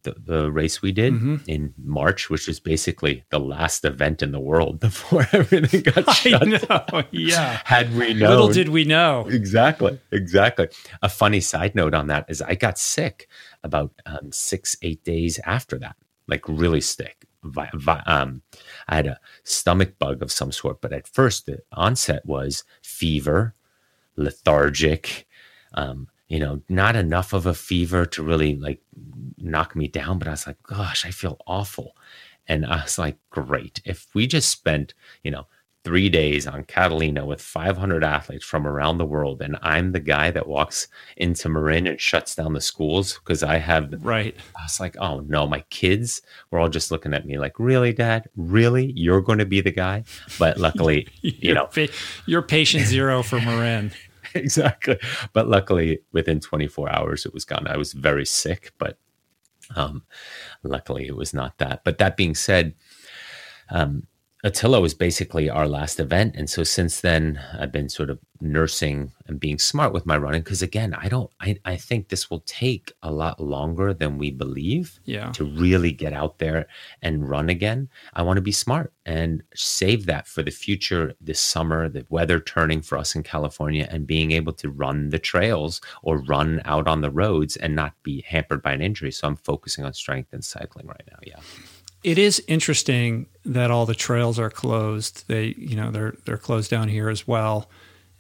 the, the race we did mm-hmm. in March, which was basically the last event in the world before everything got shut. Know, yeah. Had we known. Little did we know. Exactly. Exactly. A funny side note on that is I got sick about um, six, eight days after that, like really sick. Vi- vi- um, I had a stomach bug of some sort, but at first the onset was fever, lethargic, um, you know, not enough of a fever to really like knock me down, but I was like, gosh, I feel awful. And I was like, great. If we just spent, you know, three days on Catalina with 500 athletes from around the world, and I'm the guy that walks into Marin and shuts down the schools because I have. Right. I was like, oh no, my kids were all just looking at me like, really, dad? Really? You're going to be the guy? But luckily, you know. You're patient zero for Marin. exactly. But luckily, within 24 hours, it was gone. I was very sick, but um, luckily, it was not that. But that being said, um, Attilo was basically our last event. And so since then, I've been sort of nursing and being smart with my running. Cause again, I don't, I, I think this will take a lot longer than we believe yeah. to really get out there and run again. I want to be smart and save that for the future this summer, the weather turning for us in California and being able to run the trails or run out on the roads and not be hampered by an injury. So I'm focusing on strength and cycling right now. Yeah it is interesting that all the trails are closed. They, you know, they're they're closed down here as well.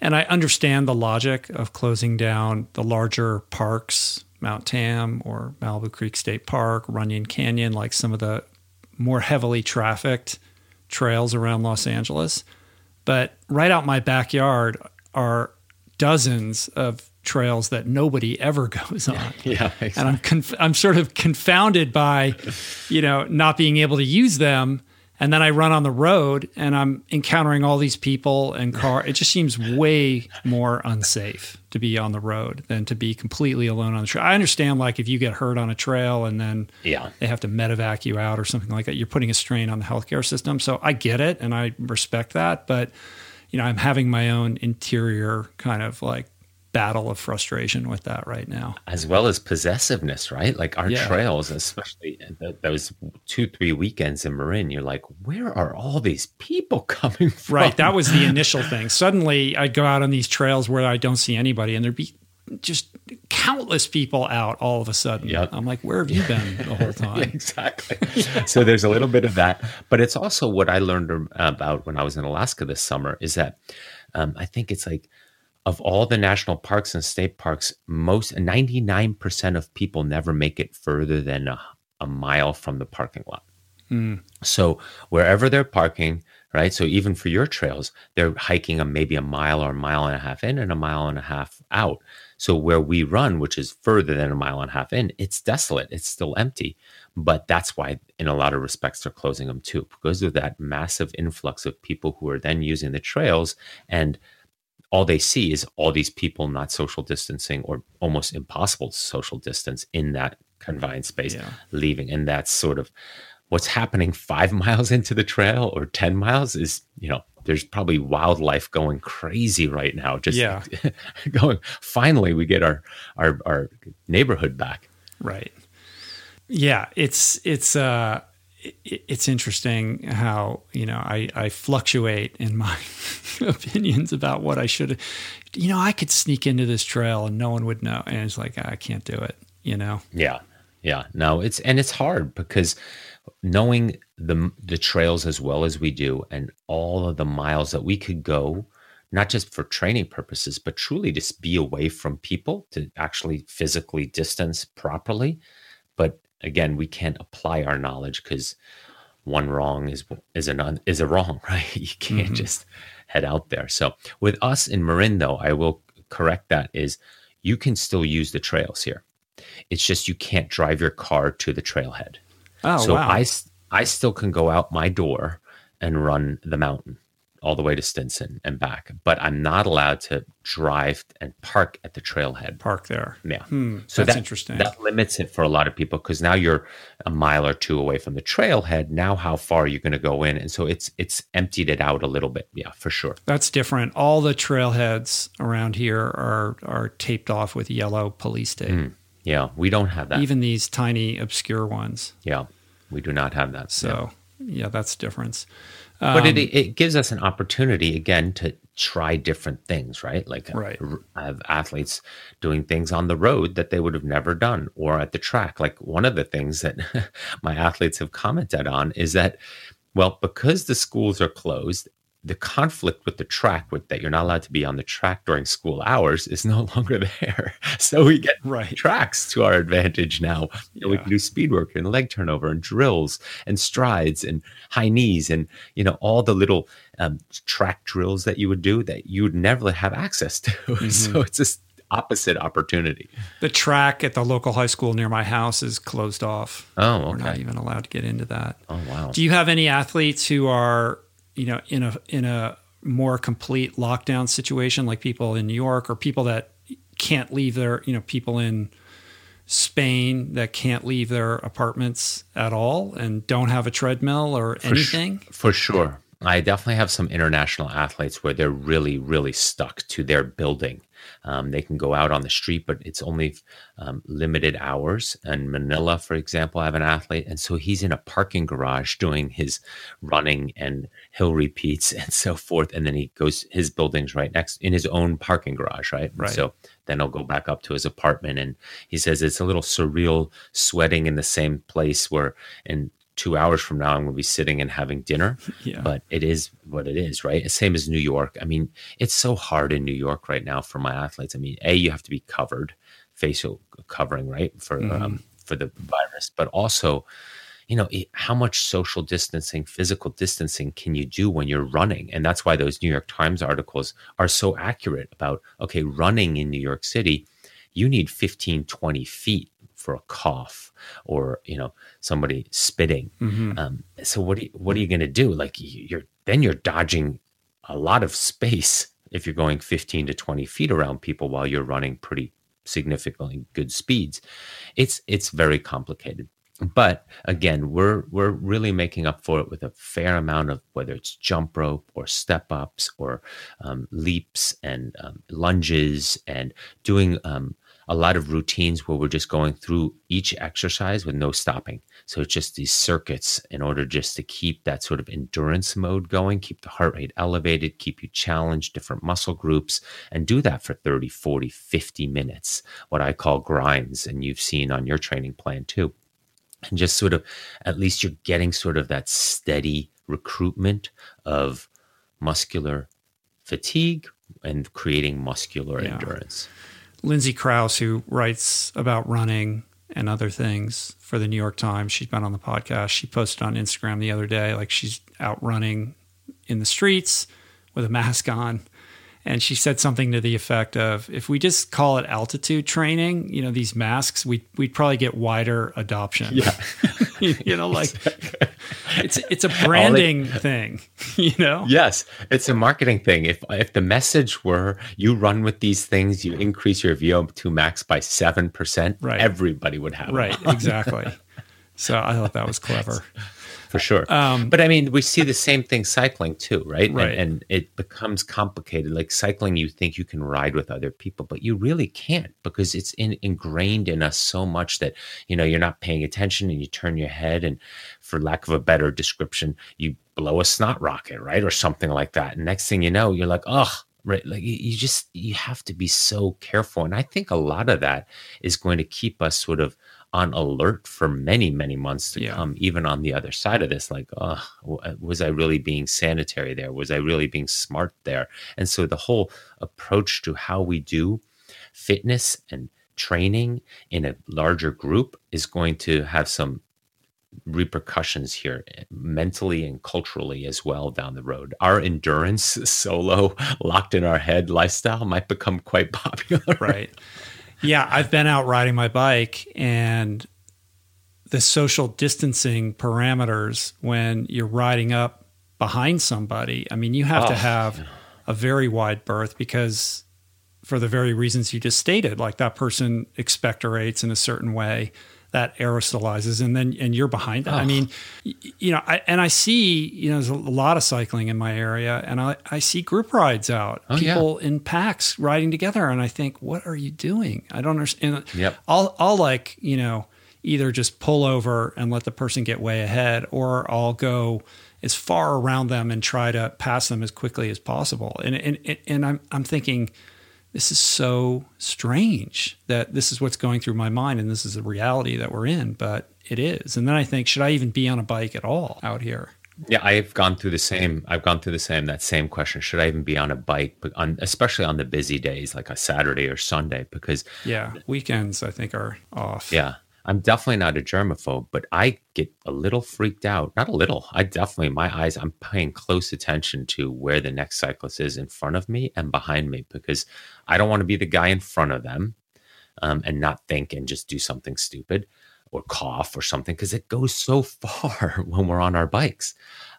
And I understand the logic of closing down the larger parks, Mount Tam or Malibu Creek State Park, Runyon Canyon, like some of the more heavily trafficked trails around Los Angeles. But right out my backyard are dozens of trails that nobody ever goes on. Yeah, exactly. and I'm conf- I'm sort of confounded by, you know, not being able to use them. And then I run on the road and I'm encountering all these people and car. It just seems way more unsafe to be on the road than to be completely alone on the trail. I understand, like if you get hurt on a trail and then yeah. they have to medevac you out or something like that, you're putting a strain on the healthcare system. So I get it and I respect that, but you know, I'm having my own interior kind of like battle of frustration with that right now. as well as possessiveness, right? Like our Yeah. trails, especially th- those two, three weekends in Marin, you're like, where are all these people coming from? Right. That was the initial thing. Suddenly, I'd go out on these trails where I don't see anybody, and there'd be just countless people out all of a sudden. Yep. I'm like, where have you been the whole time? exactly. So there's a little bit of that, but it's also what I learned about when I was in Alaska this summer is that um, I think it's like of all the national parks and state parks, most 99% of people never make it further than a, a mile from the parking lot. Hmm. So wherever they're parking, right? So even for your trails, they're hiking a maybe a mile or a mile and a half in and a mile and a half out. So where we run, which is further than a mile and a half in, it's desolate. It's still empty. But that's why, in a lot of respects, they're closing them too, because of that massive influx of people who are then using the trails and all they see is all these people not social distancing or almost impossible social distance in that confined space Yeah. leaving and that's sort of what's happening five miles into the trail or 10 miles is you know there's probably wildlife going crazy right now just Yeah. going finally we get our our our neighborhood back Right. Yeah, it's it's uh it's interesting how you know I I fluctuate in my opinions about what I should. You know, I could sneak into this trail and no one would know, and it's like I can't do it. You know. Yeah. Yeah. No, it's and it's hard because knowing the the trails as well as we do and all of the miles that we could go not just for training purposes but truly just be away from people to actually physically distance properly but again we can't apply our knowledge cuz one wrong is is an un, is a wrong right? You can't mm-hmm. just head out there. So with us in Marin though I will correct that is you can still use the trails here. It's just you can't drive your car to the trailhead. Oh so wow. I I still can go out my door and run the mountain all the way to Stinson and back, but I'm not allowed to drive and park at the trailhead. Park there. Yeah. Hmm, So that's that, interesting. That limits it for a lot of people because now you're a mile or two away from the trailhead. Now, how far are you going to go in? And so it's it's emptied it out a little bit. Yeah, for sure. That's different. All the trailheads around here are are taped off with yellow police tape. Yeah, we don't have that. Even these tiny obscure ones. yeah, we do not have that. Yeah. So yeah, that's difference. But it, Um, it gives us an opportunity again to try different things right like Right. r- I have athletes doing things on the road that they would have never done or at the track like one of the things that my athletes have commented on is that well because the schools are closed the conflict with the track with that you're not allowed to be on the track during school hours is no longer there. So we get Right. tracks to our advantage now. You know, we can do speed work and leg turnover and drills and strides and high knees and you know all the little um, track drills that you would do that you would never have access to. So it's this opposite opportunity. The track at the local high school near my house is closed off. oh We're not even allowed to get into that. oh wow. Do you have any athletes who are, you know, in a in a more complete lockdown situation, like people in New York or people that can't leave their, you know, people in Spain that can't leave their apartments at all and don't have a treadmill or For sh- anything? for sure. I definitely have some international athletes where they're really, really stuck to their building. Um, they can go out on the street, but it's only um, limited hours. And Manila, for example, I have an athlete, and so he's in a parking garage doing his running and hill repeats and so forth. And then he goes, his building's right next in his own parking garage, right? Right. So then he'll go back up to his apartment, and he says it's a little surreal sweating in the same place where in two hours from now I'm going to be sitting and having dinner Yeah. but it is what it is, right? Same as New York. I mean, it's so hard in New York right now for my athletes. I mean, a you have to be covered, facial covering, right, for um, for the virus, but also, you know, how much social distancing, physical distancing can you do when you're running? And that's why those New York Times articles are so accurate about okay, running in New York City, you need 15, 20 feet for a cough or you know somebody spitting um, so what are you, what are you going to do? Like you- you're then you're dodging a lot of space if you're going 15 to 20 feet around people while you're running pretty significantly good speeds. It's it's very complicated. but again, we're we're really making up for it with a fair amount of whether it's jump rope or step ups or um, leaps and um, lunges and doing um, a lot of routines where we're just going through each exercise with no stopping. So it's just these circuits in order just to keep that sort of endurance mode going, keep the heart rate elevated, keep you challenged, different muscle groups, and do that for 30, 40, 50 minutes, what I call grinds. And you've seen on your training plan too. And just sort of, at least you're getting sort of that steady recruitment of muscular fatigue and creating muscular Yeah. endurance. Lindsay Crouse, who writes about running and other things for the New York Times, she's been on the podcast. She posted on Instagram the other day, like she's out running in the streets with a mask on. And she said something to the effect of, "If we just call it altitude training, you know, these masks, we we'd probably get wider adoption." Yeah. you know, like it's it's a branding thing, you know. Yes, it's a marketing thing. If if the message were you run with these things, you increase your VO2 max by seven percent, Right. everybody would have Right, exactly. So I thought that was clever. For sure. Um, but I mean, we see the same thing cycling too, right? Right. And, and it becomes complicated. Like cycling, you think you can ride with other people, but you really can't because it's in, ingrained in us so much that you know you're not paying attention and you turn your head, and for lack of a better description, you blow a snot rocket, right, or something like that. And next thing you know, you're like, oh. Right, like you- you just you have to be so careful, and I think a lot of that is going to keep us sort of on alert for many many months to Yeah. come even on the other side of this like oh was i really being sanitary there was i really being smart there and so the whole approach to how we do fitness and training in a larger group is going to have some repercussions here eh, mentally and culturally as well down the road our endurance solo locked in our head lifestyle might become quite popular right. Yeah, I've been out riding my bike and the social distancing parameters when you're riding up behind somebody. I mean, you have to Oh, have a very wide berth because for the very reasons you just stated, like that person expectorates in a certain way that aerosolizes and then and you're behind it. I Oh. mean, you know, I, and I see, you know, there's a lot of cycling in my area and I, I see group rides out, Oh, yeah. people in packs riding together. And I think, what are you doing? I don't understand. Yep. I'll, I'll like, you know, either just pull over and let the person get way ahead or I'll go as far around them and try to pass them as quickly as possible. And, and, and I'm, I'm thinking, this is so strange that this is what's going through my mind and this is the reality that we're in, but it is. And then I think, should I even be on a bike at all out here? Yeah, I've gone through the same. I've gone through the same. That same question: Should I even be on a bike, but on especially on the busy days like a Saturday or Sunday? Because Yeah, weekends I think are off. yeah, I'm definitely not a germaphobe, but I get a little freaked out. Not a little. I definitely my eyes. I'm paying close attention to where the next cyclist is in front of me and behind me because I don't want to be the guy in front of them um, and not think and just do something stupid or cough or something because it goes so far when we're on our bikes.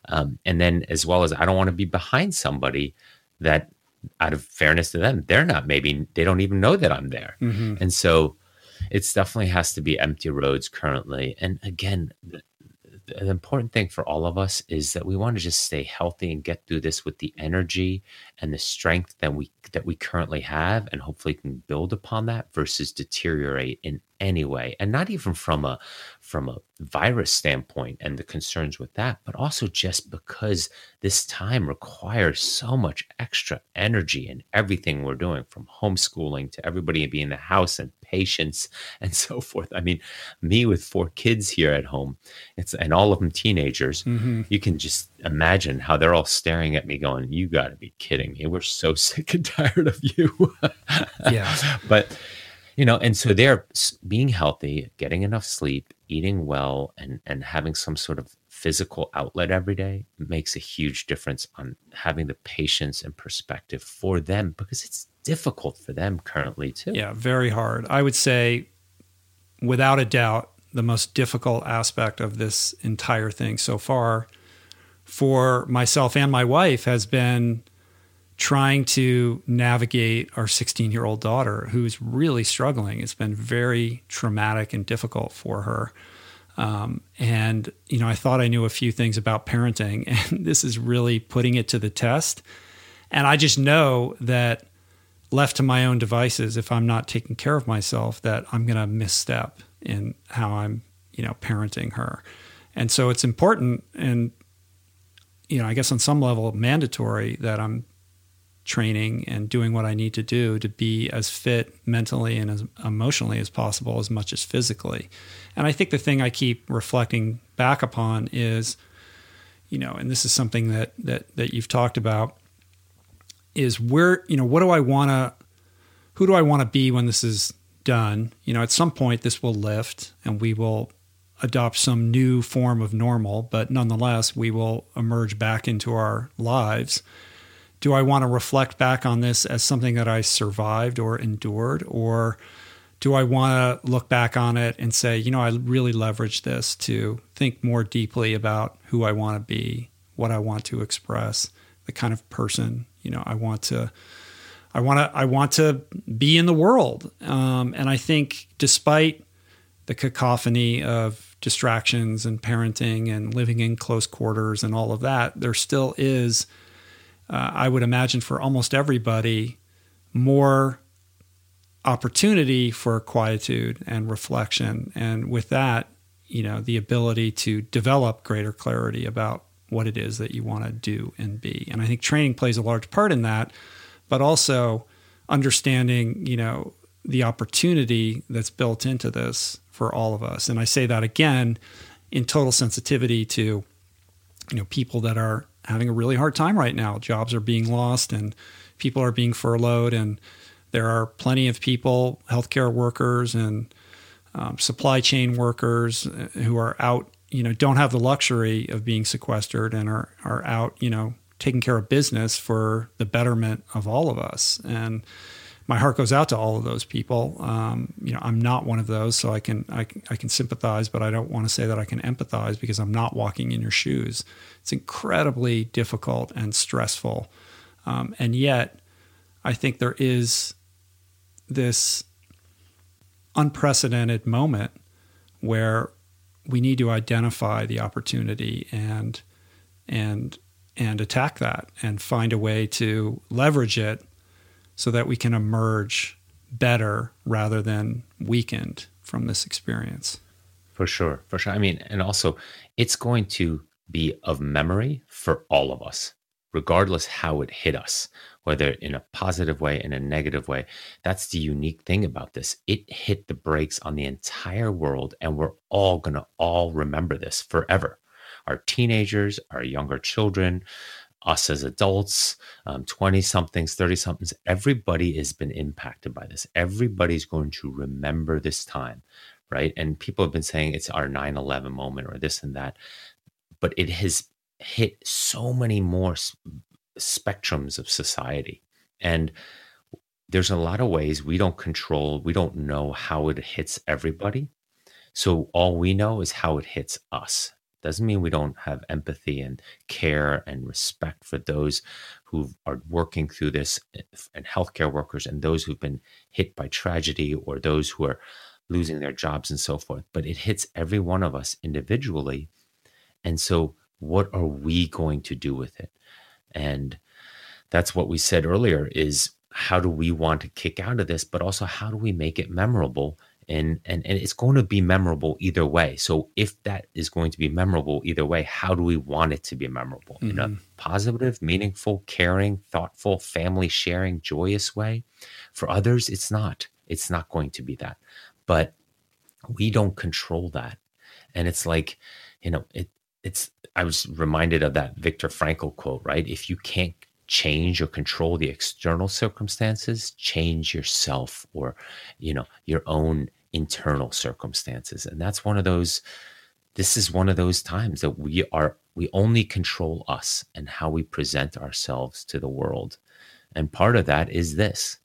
Um, and then, as well as, I don't want to be behind somebody that, out of fairness to them, they're not maybe they don't even know that I'm there. hmm And so, it's definitely has to be empty roads currently. And again, the, the important thing for all of us is that we want to just stay healthy and get through this with the energy and the strength that we that we currently have and hopefully can build upon that versus deteriorate in any way and not even from a from a virus standpoint and the concerns with that but also just because this time requires so much extra energy in everything we're doing from homeschooling to everybody being in the house and patience and so forth. I mean me with four kids here at home it's and all of them teenagers hmm you can just imagine how they're all staring at me going you got to be kidding me. We're so sick and tired of you. Yeah. but you know and so they're being healthy getting enough sleep eating well and and having some sort of physical outlet every day makes a huge difference on having the patience and perspective for them because it's difficult for them currently too Yeah, very hard. I would say, without a doubt, the most difficult aspect of this entire thing so far for myself and my wife has been trying to navigate our 16 year old daughter who's really struggling. It's been very traumatic and difficult for her. Um, and, you know, I thought I knew a few things about parenting, and this is really putting it to the test. And I just know that left to my own devices, if I'm not taking care of myself, that I'm going to misstep in how I'm, you know, parenting her. And so it's important and, you know, I guess on some level mandatory that I'm training and doing what I need to do to be as fit mentally and as emotionally as possible, as much as physically. And I think the thing I keep reflecting back upon is, you know, and this is something that that that you've talked about, is where you know what do I want to, who do I want to be when this is done? You know, at some point this will lift and we will adopt some new form of normal, but nonetheless we will emerge back into our lives do I want to reflect back on this as something that I survived or endured? Or do I want to look back on it and say, you know, I really leveraged this to think more deeply about who I want to be, what I want to express, the kind of person, you know, I want to. I want to I want to be in the world, um, and I think despite the cacophony of distractions and parenting and living in close quarters and all of that, there still is uh, I would imagine for almost everybody, more opportunity for quietude and reflection. And with that, you know, the ability to develop greater clarity about what it is that you want to do and be. And I think training plays a large part in that, but also understanding, you know, the opportunity that's built into this for all of us. And I say that again in total sensitivity to, you know, people that are having a really hard time right now. Jobs are being lost and people are being furloughed, and there are plenty of people, healthcare workers and um, supply chain workers, uh, who are out. You know, don't have the luxury of being sequestered and are are out. You know, taking care of business for the betterment of all of us. And my heart goes out to all of those people. Um, you know, I'm not one of those, so I can, I can I can sympathize, but I don't want to say that I can empathize because I'm not walking in your shoes. It's incredibly difficult and stressful, um, and yet I think there is this unprecedented moment where we need to identify the opportunity and and and attack that and find a way to leverage it so that we can emerge better rather than weakened from this experience. For sure. For sure. I mean, and also it's going to be of memory for all of us, regardless how it hit us, whether in a positive way, in a negative way. That's the unique thing about this. It hit the brakes on the entire world, and we're all going to all remember this forever. Our teenagers, our younger children, us as adults, 20 um, somethings, 30 somethings, everybody has been impacted by this. Everybody's going to remember this time, right? And people have been saying it's our 9 11 moment or this and that, but it has hit so many more spectrums of society. And there's a lot of ways we don't control, we don't know how it hits everybody. So all we know is how it hits us doesn't mean we don't have empathy and care and respect for those who are working through this and healthcare workers and those who've been hit by tragedy or those who are losing their jobs and so forth. But it hits every one of us individually. And so, what are we going to do with it? And that's what we said earlier is how do we want to kick out of this, but also how do we make it memorable and and and it's going to be memorable either way. So if that is going to be memorable either way how do we want it to be memorable? Mm-hmm. in a mm-hmm. positive meaningful caring thoughtful family sharing joyous way? For others it's not. It's not going to be that. But we don't control that. And it's like you know it it's i was reminded of that viktor frankl quote right? If you can't change or control the external circumstances change yourself or you know your own internal circumstances. And that's one of those, this is one of those times that we are, we only control us and how we present ourselves to the world. And part of that is this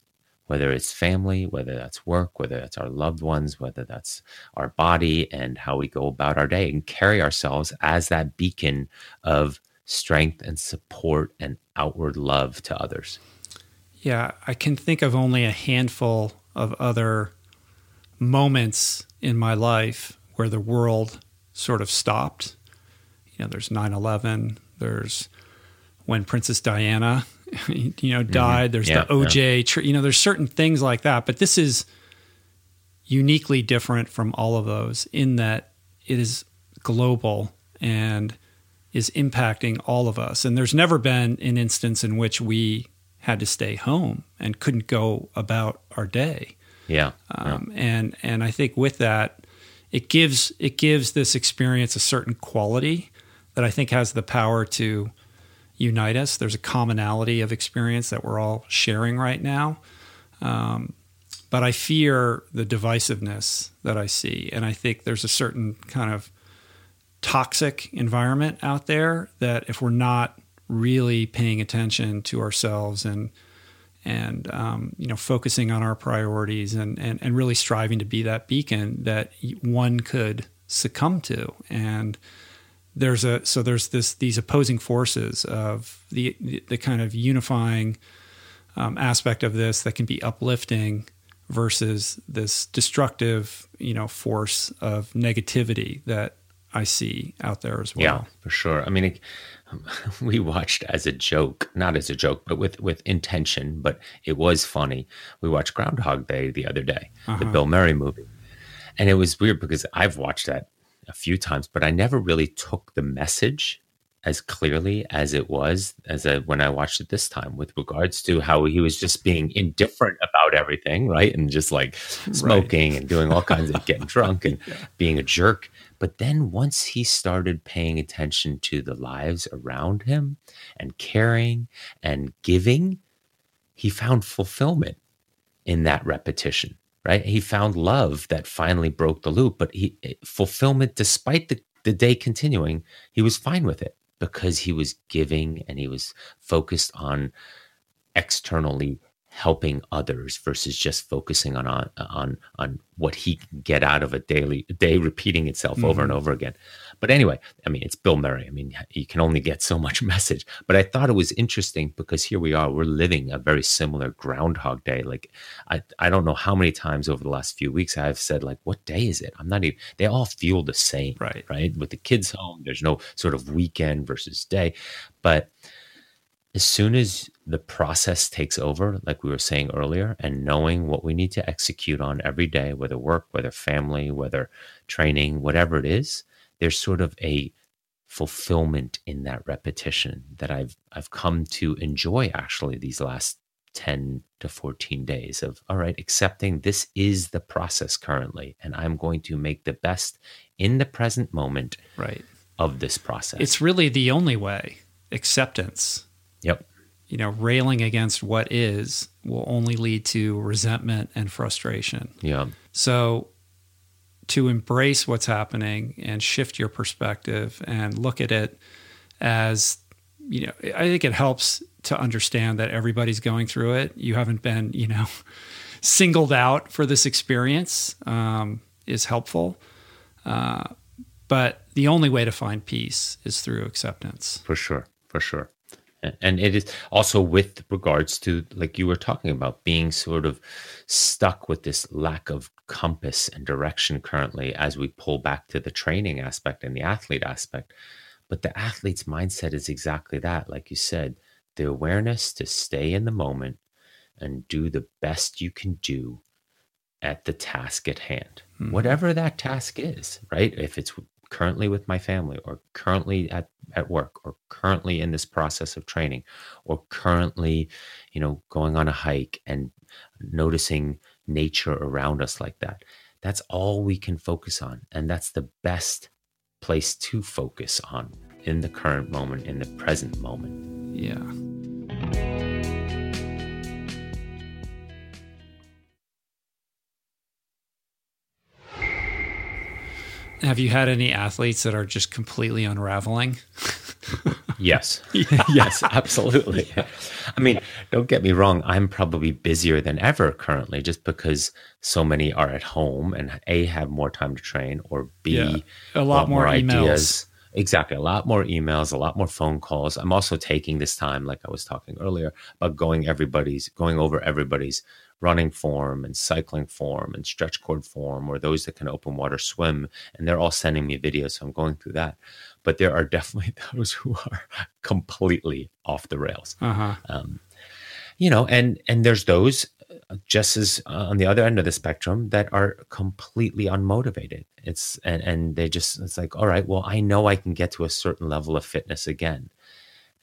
whether it's family, whether that's work, whether that's our loved ones, whether that's our body and how we go about our day and carry ourselves as that beacon of strength and support and outward love to others. Yeah, I can think of only a handful of other moments in my life where the world sort of stopped. You know, there's 9/11. There's when Princess Diana, you know, mm-hmm. died. There's Yeah, the OJ. Tr- you know, there's certain things like that. But this is uniquely different from all of those in that it is global and is impacting all of us. And there's never been an instance in which we had to stay home and couldn't go about our day. Yeah. Um, and and I think with that, it gives it gives this experience a certain quality that I think has the power to unite us. There's a commonality of experience that we're all sharing right now. Um, but I fear the divisiveness that I see, and I think there's a certain kind of toxic environment out there that if we're not really paying attention to ourselves and and um, you know focusing on our priorities and, and and really striving to be that beacon that one could succumb to. And there's a so there's this these opposing forces of the the, kind of unifying um, aspect of this that can be uplifting versus this destructive you know force of negativity that I see out there as well. Yeah, for sure. I mean, it, we watched as a joke, not as a joke, but with with intention. But it was funny. We watched Groundhog Day the other day, the uh-huh. Bill Murray movie, and it was weird because I've watched that a few times, but I never really took the message as clearly as it was as a, when I watched it this time, with regards to how he was just being indifferent about everything, right, and just like smoking and doing all kinds of getting drunk and being a jerk. But then once he started paying attention to the lives around him and caring and giving, he found fulfillment in that repetition, right? He found love that finally broke the loop, but he eh, fulfillment despite the, the day continuing, he was fine with it because he was giving and he was focused on externally helping others versus just focusing on on on, on what he can get out of a daily day repeating itself over and mm-hmm. over again. But anyway i mean it's bill murray. I mean you can only get so much message. But i thought it was interesting because here we are we're living a very similar groundhog day. Like i i don't know how many times over the last few weeks i've said like what day is it? I'm not even they all feel the same Right. right? With the kids home there's no sort of weekend versus day. But as soon as the process takes over, like we were saying earlier, and knowing what we need to execute on every day, whether work, whether family, whether training, whatever it is, there's sort of a fulfillment in that repetition that I've I've come to enjoy actually these last 10 to 14 days of all right accepting this is the process currently and I'm going to make the best in the present moment Right. of this process. It's really the only way. Acceptance. yep. You know, railing against what is will only lead to resentment and frustration. Yeah. So to embrace what's happening and shift your perspective and look at it as you know, I think it helps to understand that everybody's going through it. You haven't been, you know, singled out for this experience um, is helpful. Uh, but the only way to find peace is through acceptance. for sure for sure and it is also with regards to like you were talking about being sort of stuck with this lack of compass and direction currently as we pull back to the training aspect and the athlete aspect. But the athlete's mindset is exactly that. Like you said the awareness to stay in the moment and do the best you can do at the task at hand, hmm. whatever that task is, right? If it's currently with my family or currently at, at work or currently in this process of training or currently, you know, going on a hike and noticing nature around us like that. That's all we can focus on. And that's the best place to focus on in the current moment, in the present moment. Yeah. Have you had any athletes that are just completely unraveling? Yes. yes, absolutely. I mean, don't get me wrong. I'm probably busier than ever currently just because so many are at home and A, have more time to train, or B, Yeah. A lot more emails. Exactly. A lot more emails, a lot more phone calls. I'm also taking this time, like I was talking earlier, about going everybody's going over everybody's running form and cycling form and stretch cord form or those that can open water swim. And they're all sending me videos. So I'm going through that. But there are definitely those who are completely off the rails. Uh-huh. Um, you know, and and there's those just as uh, on the other end of the spectrum that are completely unmotivated. It's and, and they just it's like all right well i know i can get to a certain level of fitness again.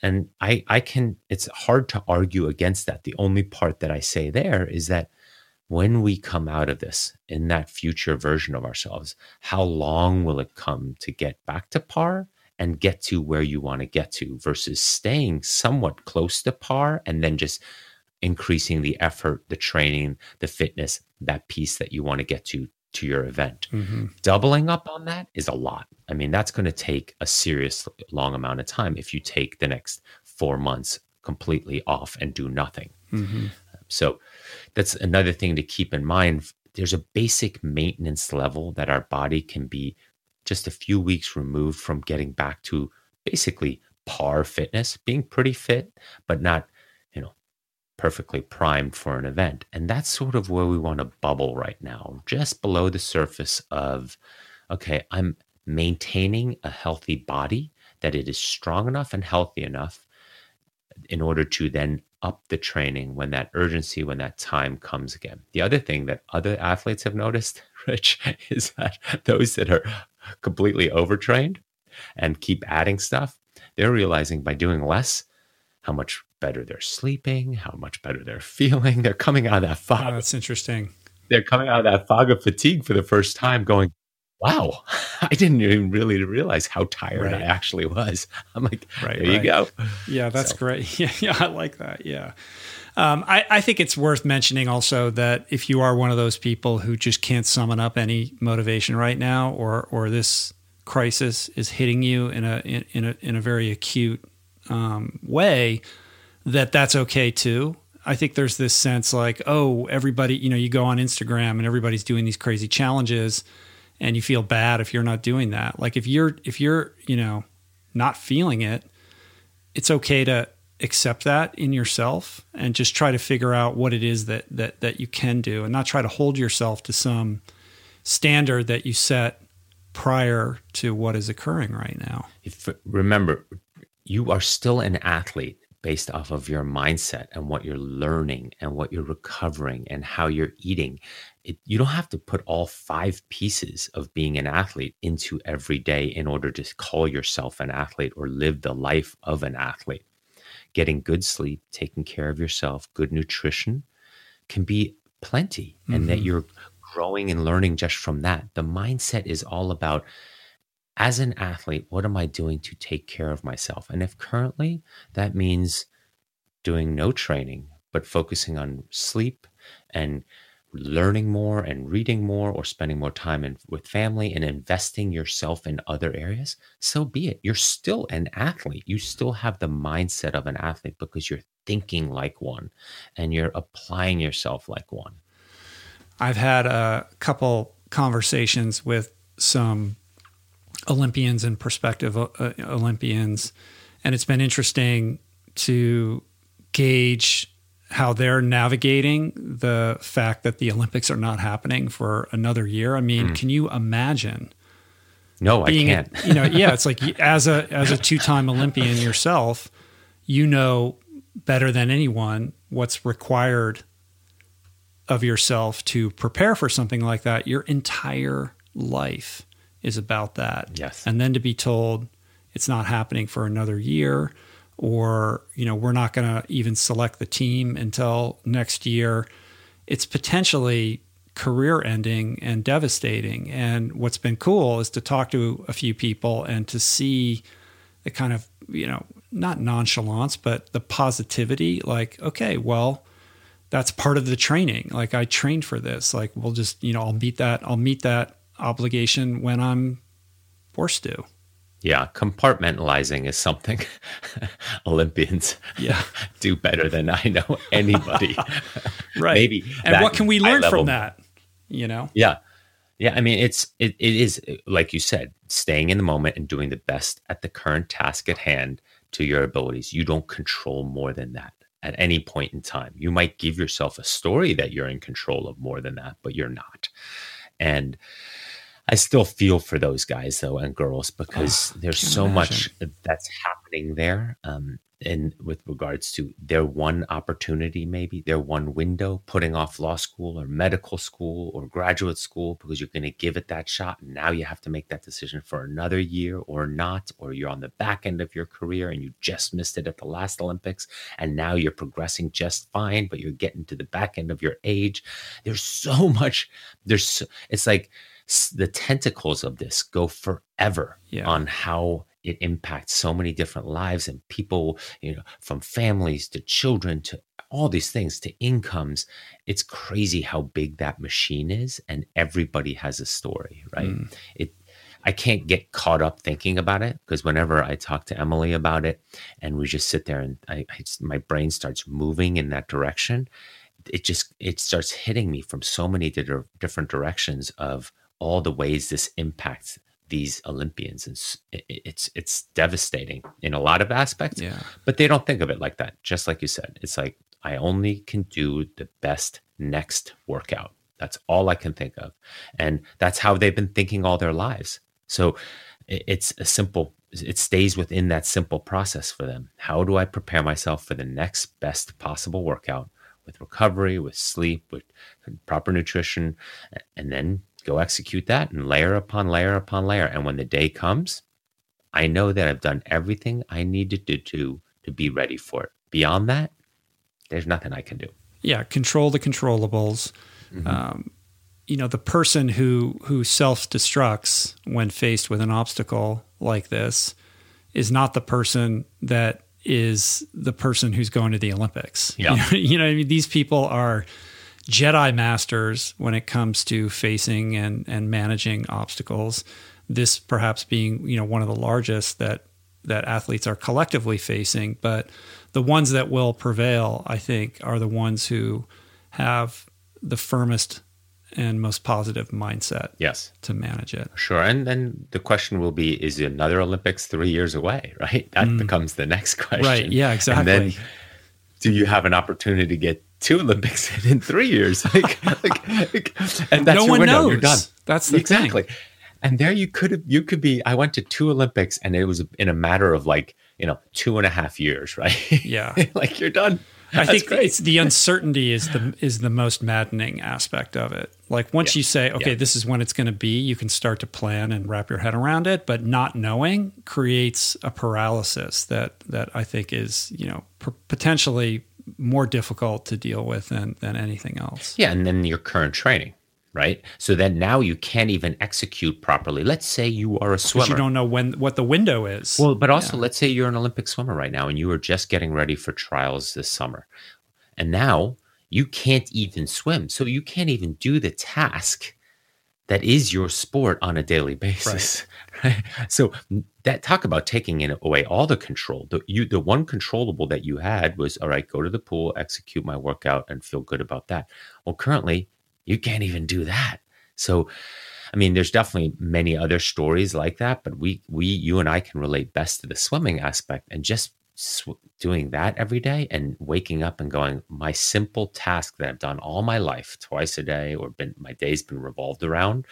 And i i can it's hard to argue against that. The only part that i say there is that when we come out of this in that future version of ourselves how long will it come to get back to par and get to where you want to get to versus staying somewhat close to par and then just increasing the effort, the training, the fitness, that piece that you want to get to to your event. Mm-hmm. Doubling up on that is a lot. I mean, that's going to take a serious long amount of time if you take the next 4 months completely off and do nothing. Mm-hmm. So that's another thing to keep in mind. There's a basic maintenance level that our body can be just a few weeks removed from getting back to basically par fitness, being pretty fit, but not perfectly primed for an event. And that's sort of where we want to bubble right now, just below the surface of, okay, I'm maintaining a healthy body, that it is strong enough and healthy enough in order to then up the training when that urgency, when that time comes again. The other thing that other athletes have noticed, Rich, is that those that are completely overtrained and keep adding stuff, they're realizing by doing less how much better they're sleeping, how much better they're feeling. They're coming out of that fog. Oh, that's interesting. They're coming out of that fog of fatigue for the first time, going, "Wow, I didn't even really realize how tired Right. I actually was." I'm like, Right, "There you go." Yeah, that's So- great. Yeah, yeah, I like that. Yeah. Um, I, I think it's worth mentioning also that if you are one of those people who just can't summon up any motivation right now, or or this crisis is hitting you in a in, in a in a very acute um, way, that that's okay too. I think there's this sense like, oh, everybody, you know, you go on Instagram and everybody's doing these crazy challenges, and you feel bad if you're not doing that. Like if you're if you're you know not feeling it, it's okay to accept that in yourself and just try to figure out what it is that that that you can do and not try to hold yourself to some standard that you set prior to what is occurring right now. If, remember, you are still an athlete based off of your mindset and what you're learning and what you're recovering and how you're eating. It, you don't have to put all five pieces of being an athlete into every day in order to call yourself an athlete or live the life of an athlete. Getting good sleep, taking care of yourself, good nutrition can be plenty, and that Mhm. you're growing and learning just from that. The mindset is all about as an athlete, what am I doing to take care of myself? And if currently that means doing no training, but focusing on sleep and learning more and reading more or spending more time in, with family and investing yourself in other areas, so be it. You're still an athlete. You still have the mindset of an athlete because you're thinking like one and you're applying yourself like one. I've had a couple conversations with some Olympians and prospective uh, Olympians, and it's been interesting to gauge how they're navigating the fact that the Olympics are not happening for another year. I mean, can you imagine No, I a- can't. you know, yeah, it's like as a as a two-time Olympian yourself, you know better than anyone what's required of yourself to prepare for something like that. Your entire life is about that. Yes. And then to be told it's not happening for another year or, you know, we're not going to even select the team until next year. It's potentially career ending and devastating. And what's been cool is to talk to a few people and to see the kind of, you know, not nonchalance, but the positivity like, okay, well, that's part of the training. Like I trained for this. Like we'll just, you know, I'll meet that, I'll meet that obligation when I'm forced to. Yeah, compartmentalizing is something Olympians Yeah. do better than I know anybody. Right. Maybe And what can we learn from that? You know? Yeah. Yeah, I mean, it's it, it is like you said, staying in the moment and doing the best at the current task at hand to your abilities. You don't control more than that at any point in time. You might give yourself a story that you're in control of more than that, but you're not. And I still feel for those guys though and girls because Oh, there's so much that's happening there. Um, and with regards to their one opportunity, maybe their one window, putting off law school or medical school or graduate school because you're going to give it that shot. And now you have to make that decision for another year or not, or you're on the back end of your career and you just missed it at the last Olympics. And now you're progressing just fine, but you're getting to the back end of your age. There's so much, there's, it's like, the tentacles of this go forever Yeah. on how it impacts so many different lives and people you know from families to children to all these things to incomes it's crazy how big that machine is and everybody has a story right Mm. it I can't get caught up thinking about it because whenever I talk to Emily about it and we just sit there and I, I my brain starts moving in that direction, it just it starts hitting me from so many di- different directions of all the ways this impacts these Olympians and it's it's devastating in a lot of aspects Yeah. but they don't think of it like that. Just like you said it's like i only can do the best next workout. That's all i can think of. And that's how they've been thinking all their lives. So it's a simple it stays within that simple process for them. How do i prepare myself for the next best possible workout with recovery with sleep with proper nutrition and then go execute that and layer upon layer upon layer and when the day comes I know that I've done everything I needed to do to be ready for it. Beyond that, there's nothing I can do. yeah, control the controllables. Mm-hmm. Um, you know, the person who who self destructs when faced with an obstacle like this is not the person that is the person who's going to the Olympics. Yeah. You know, you know what I mean? These people are Jedi masters when it comes to facing and, and managing obstacles. This perhaps being, you know, one of the largest that that athletes are collectively facing, but the ones that will prevail, I think, are the ones who have the firmest and most positive mindset Yes, to manage it. sure. And then the question will be is another Olympics three years away, right? That hmm. becomes the next question. Right. Yeah, And exactly. Do you have an opportunity to get two Olympics in in three years? Like, like, like- and that's No your one window. knows. You're done. That's the thing. exactly. And there you could have, you could be, I went to two Olympics and it was in a matter of like, you know, two and a half years, right? Yeah. like you're done. I think great. it's the uncertainty is the is the most maddening aspect of it. Like once Yeah. you say, okay, Yeah. this is when it's going to be, you can start to plan and wrap your head around it. But not knowing creates a paralysis that that I think is you know p- potentially more difficult to deal with than than anything else. Yeah, and then your current training, right? So then now you can't even execute properly. Let's say you are a swimmer. you don't know when what the window is. well, but also let's say you're an Olympic swimmer right now and you are just getting ready for trials this summer. And now you can't even swim. So you can't even do the task that is your sport on a daily basis. Right. So that talk about taking in away all the control. The you the one controllable that you had was all right, go to the pool, execute my workout, and feel good about that. Well, currently you can't even do that. So I mean, there's definitely many other stories like that, but we we you and I can relate best to the swimming aspect and just sw- doing that every day and waking up and going, my simple task that I've done all my life, twice a day, or been my day's been revolved around,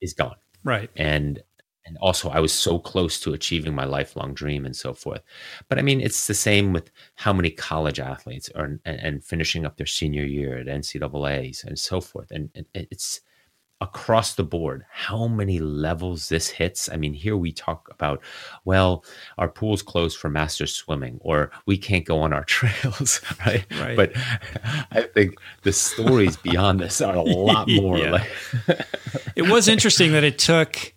is gone right. and and also I was so close to achieving my lifelong dream and so forth. But I mean, it's the same with how many college athletes are and, and finishing up their senior year at NCAA's and so forth. And, and it's across the board how many levels this hits. I mean, here we talk about, well, our pool's closed for master swimming, or we can't go on our trails, right? Right. But I think the stories beyond this are a lot more. Yeah. Like, It was interesting that it took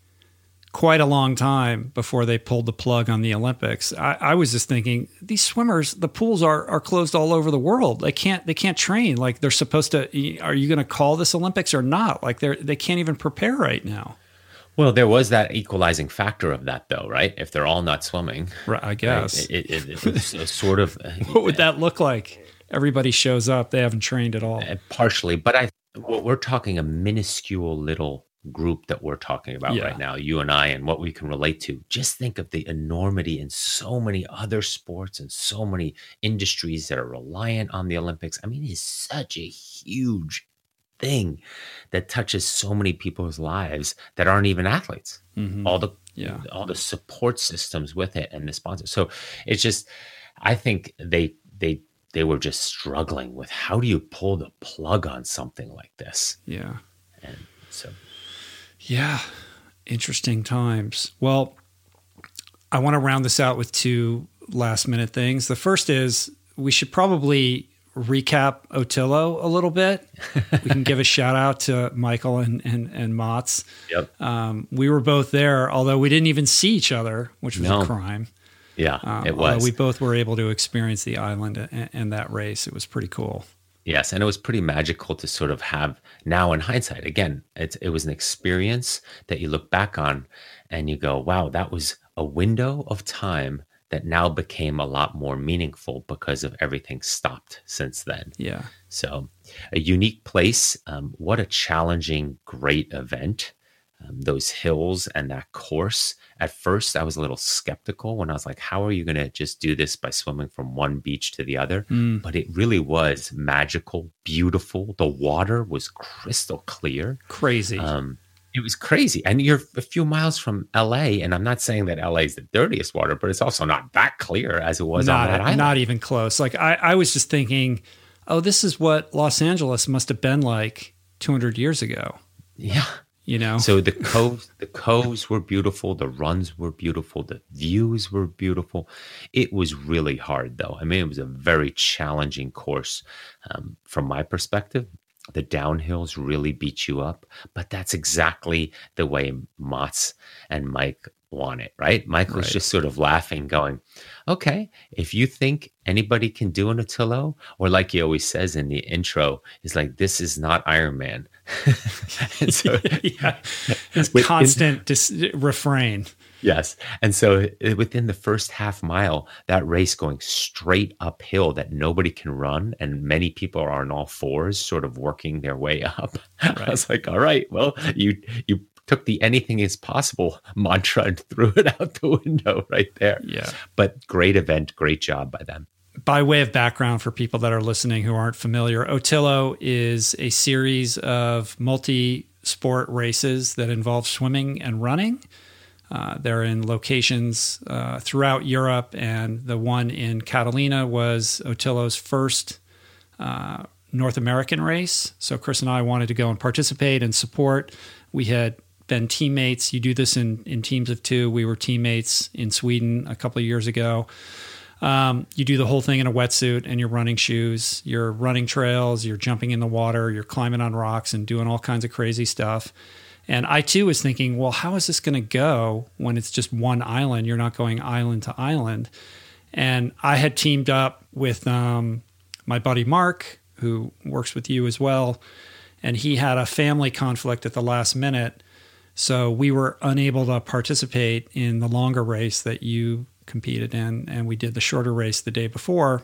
quite a long time before they pulled the plug on the Olympics. I, I was just thinking these swimmers, the pools are are closed all over the world. They can't they can't train like they're supposed to. Are you going to call this Olympics or not? Like they're they can't even prepare right now. Well, there was that equalizing factor of that, though, right? If they're all not swimming, Right, I right, guess. it, it, it a sort of what would that look like? Everybody shows up. They haven't trained at all. uh, partially, but I what we're talking a minuscule little group that we're talking about Yeah. right now, you and I, and what we can relate to. Just think of the enormity in so many other sports and so many industries that are reliant on the Olympics. I mean, it's such a huge thing that touches so many people's lives that aren't even athletes. Mhm. All the Yeah. all the support systems with it and the sponsors. So it's just, I think they they they were just struggling with how do you pull the plug on something like this, Yeah. and so Yeah. Interesting times. Well, I want to round this out with two last minute things. The first is we should probably recap Otillo a little bit. we can give a shout out to Michael and, and, and Mats. yep, Um, we were both there, although we didn't even see each other, which was No. a crime. yeah, Um, it was We both were able to experience the island and, and that race. It was pretty cool. Yes, and it was pretty magical to sort of have now in hindsight. Again, it it was an experience that you look back on and you go, wow, that was a window of time that now became a lot more meaningful because of everything stopped since then. Yeah. So, a unique place. Um, what a challenging, great event. Um, those hills and that course. At first, I was a little skeptical when I was like, how are you going to just do this by swimming from one beach to the other? Mm. But it really was magical, beautiful. The water was crystal clear. Crazy. Um, it was crazy. And you're a few miles from LA. And I'm not saying that LA is the dirtiest water, but it's also not that clear as it was on that not, island. not even close. Like I, I was just thinking, oh, this is what Los Angeles must have been like 200 years ago. yeah. You know, So the coves, the coves were beautiful. The runs were beautiful. The views were beautiful. It was really hard, though. I mean, it was a very challenging course um, from my perspective. The downhills really beat you up, but that's exactly the way Mats and Mike want it, right? Michael's Right. just sort of laughing, going, "Okay, if you think anybody can do an Otillo, or like he always says in the intro, is like this is not Ironman." So yeah, his Within- constant dis- refrain. Yes. And so uh, within the first half mile, that race going straight uphill that nobody can run, and many people are on all fours, sort of working their way up. I was like, all right, well, you you took the anything is possible mantra and threw it out the window right there. Yeah. But great event, great job by them. By way of background for people that are listening who aren't familiar, Otillo is a series of multi sport races that involve swimming and running. Uh, they're in locations uh, throughout Europe, and the one in Catalina was Otillo's first uh, North American race. So Chris and I wanted to go and participate and support. We had been teammates. You do this in, in teams of two. We were teammates in Sweden a couple of years ago. Um, you do the whole thing in a wetsuit and you're running shoes. You're running trails, you're jumping in the water, you're climbing on rocks and doing all kinds of crazy stuff. And I too was thinking, well, how is this going to go when it's just one island? You're not going island to island. And I had teamed up with um, my buddy Mark, who works with you as well. And he had a family conflict at the last minute. So we were unable to participate in the longer race that you competed in. And we did the shorter race the day before,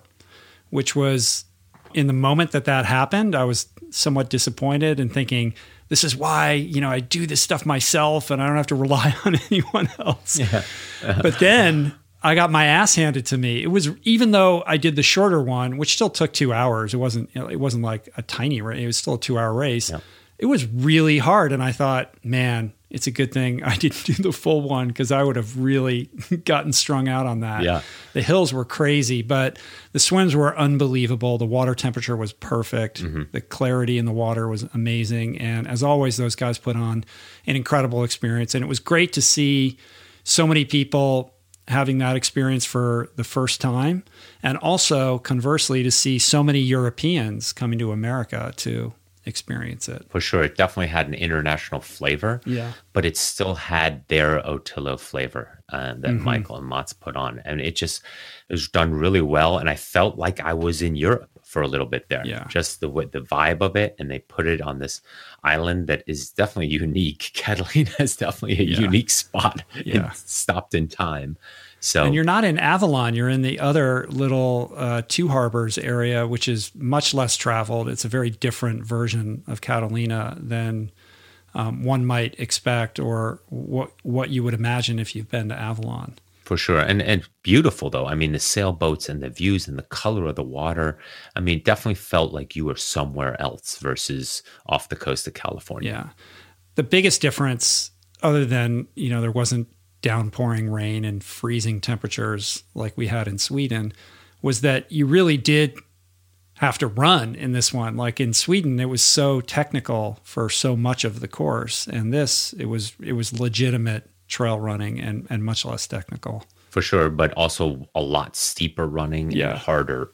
which was in the moment that that happened, I was somewhat disappointed and thinking, this is why, you know, I do this stuff myself and I don't have to rely on anyone else. Uh-huh. but then I got my ass handed to me. It was even though I did the shorter one, which still took two hours. It wasn't. It wasn't like a tiny race. It was still a two-hour race. Yeah. It was really hard, and I thought, man, it's a good thing I didn't do the full one because I would have really gotten strung out on that. Yeah. the hills were crazy, but the swims were unbelievable. The water temperature was perfect. Mm-hmm. The clarity in the water was amazing, and as always, those guys put on an incredible experience. And it was great to see so many people having that experience for the first time and also conversely to see so many Europeans coming to America to experience it. For sure. It definitely had an international flavor. Yeah. But it still had their Otillo flavor uh, that Mm-hmm. Michael and Mats put on. And it just it was done really well. And I felt like I was in Europe for a little bit there. Yeah. Just the the vibe of it. And they put it on this island that is definitely unique. Catalina is definitely a Yeah. unique spot. Yeah. stopped in time. So And you're not in Avalon, you're in the other little uh, Two Harbors area, which is much less traveled. It's a very different version of Catalina than um, one might expect or what what you would imagine if you've been to Avalon. For sure. And and beautiful though. I mean the sailboats and the views and the color of the water. I mean, definitely felt like you were somewhere else versus off the coast of California. Yeah. The biggest difference other than, you know, there wasn't downpouring rain and freezing temperatures like we had in Sweden was that you really did have to run in this one. Like in Sweden, it was so technical for so much of the course, and this it was it was legitimate trail running and and much less technical. For sure, but also a lot steeper running Yeah. and harder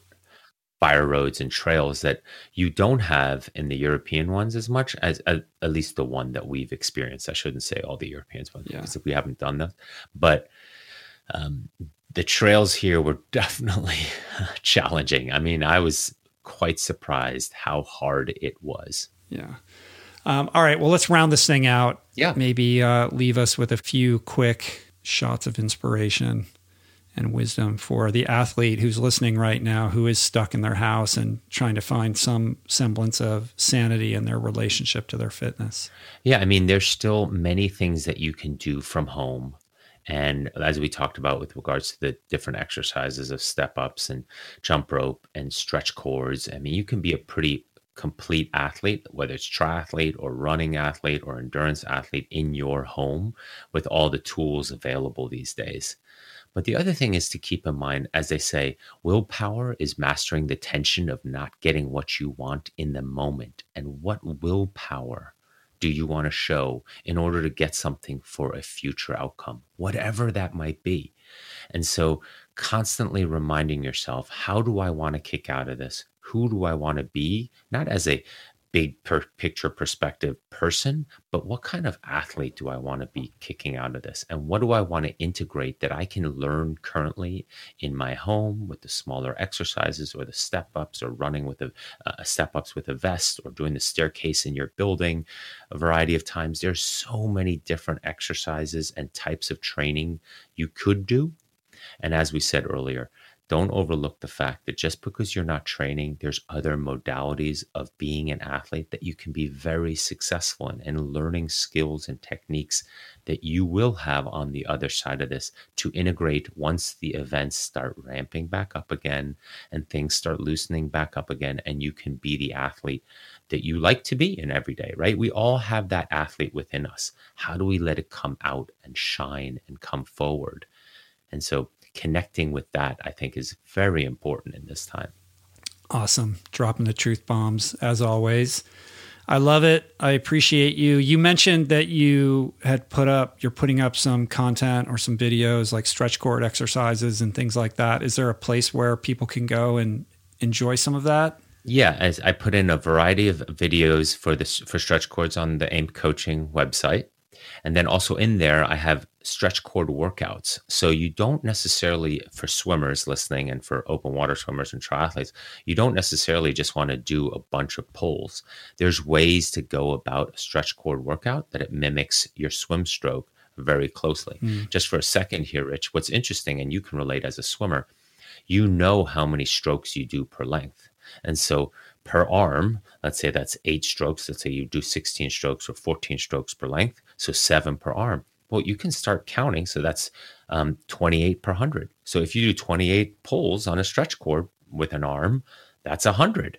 fire roads and trails that you don't have in the European ones as much as at, at least the one that we've experienced. I shouldn't say all the Europeans ones Yeah. because we haven't done those, but um, the trails here were definitely challenging. I mean, I was quite surprised how hard it was. Yeah. Um, all right. Well, let's round this thing out. Yeah. Maybe uh, leave us with a few quick shots of inspiration and wisdom for the athlete who's listening right now, who is stuck in their house and trying to find some semblance of sanity in their relationship to their fitness. Yeah, I mean, there's still many things that you can do from home. And as we talked about with regards to the different exercises of step ups and jump rope and stretch cords, I mean, you can be a pretty complete athlete, whether it's triathlete or running athlete or endurance athlete in your home with all the tools available these days. But the other thing is to keep in mind, as they say, willpower is mastering the tension of not getting what you want in the moment. And what willpower do you want to show in order to get something for a future outcome, whatever that might be? And so, constantly reminding yourself, how do I want to kick out of this? Who do I want to be? Not as a big per- picture perspective person, but what kind of athlete do I want to be kicking out of this? And what do I want to integrate that I can learn currently in my home with the smaller exercises or the step ups or running with a, uh, step ups with a vest or doing the staircase in your building a variety of times? There's so many different exercises and types of training you could do. And as we said earlier, don't overlook the fact that just because you're not training, there's other modalities of being an athlete that you can be very successful in and learning skills and techniques that you will have on the other side of this to integrate once the events start ramping back up again and things start loosening back up again and you can be the athlete that you like to be in every day, right? We all have that athlete within us. How do we let it come out and shine and come forward? And so connecting with that, I think, is very important in this time. Awesome. Dropping the truth bombs as always. I love it. I appreciate you. You mentioned that you had put up, you're putting up some content or some videos like stretch cord exercises and things like that. Is there a place where people can go and enjoy some of that? Yeah, as I put in a variety of videos for this for stretch cords on the AIM coaching website. And then also in there, I have stretch cord workouts. So you don't necessarily, for swimmers listening and for open water swimmers and triathletes, you don't necessarily just want to do a bunch of pulls. There's ways to go about a stretch cord workout that it mimics your swim stroke very closely. Mm. Just for a second here, Rich, what's interesting, and you can relate as a swimmer, you know how many strokes you do per length. And so per arm, let's say that's eight strokes. Let's say you do 16 strokes or 14 strokes per length. So seven per arm. Well, you can start counting. So that's um, 28 per 100. So if you do 28 pulls on a stretch cord with an arm, that's 100.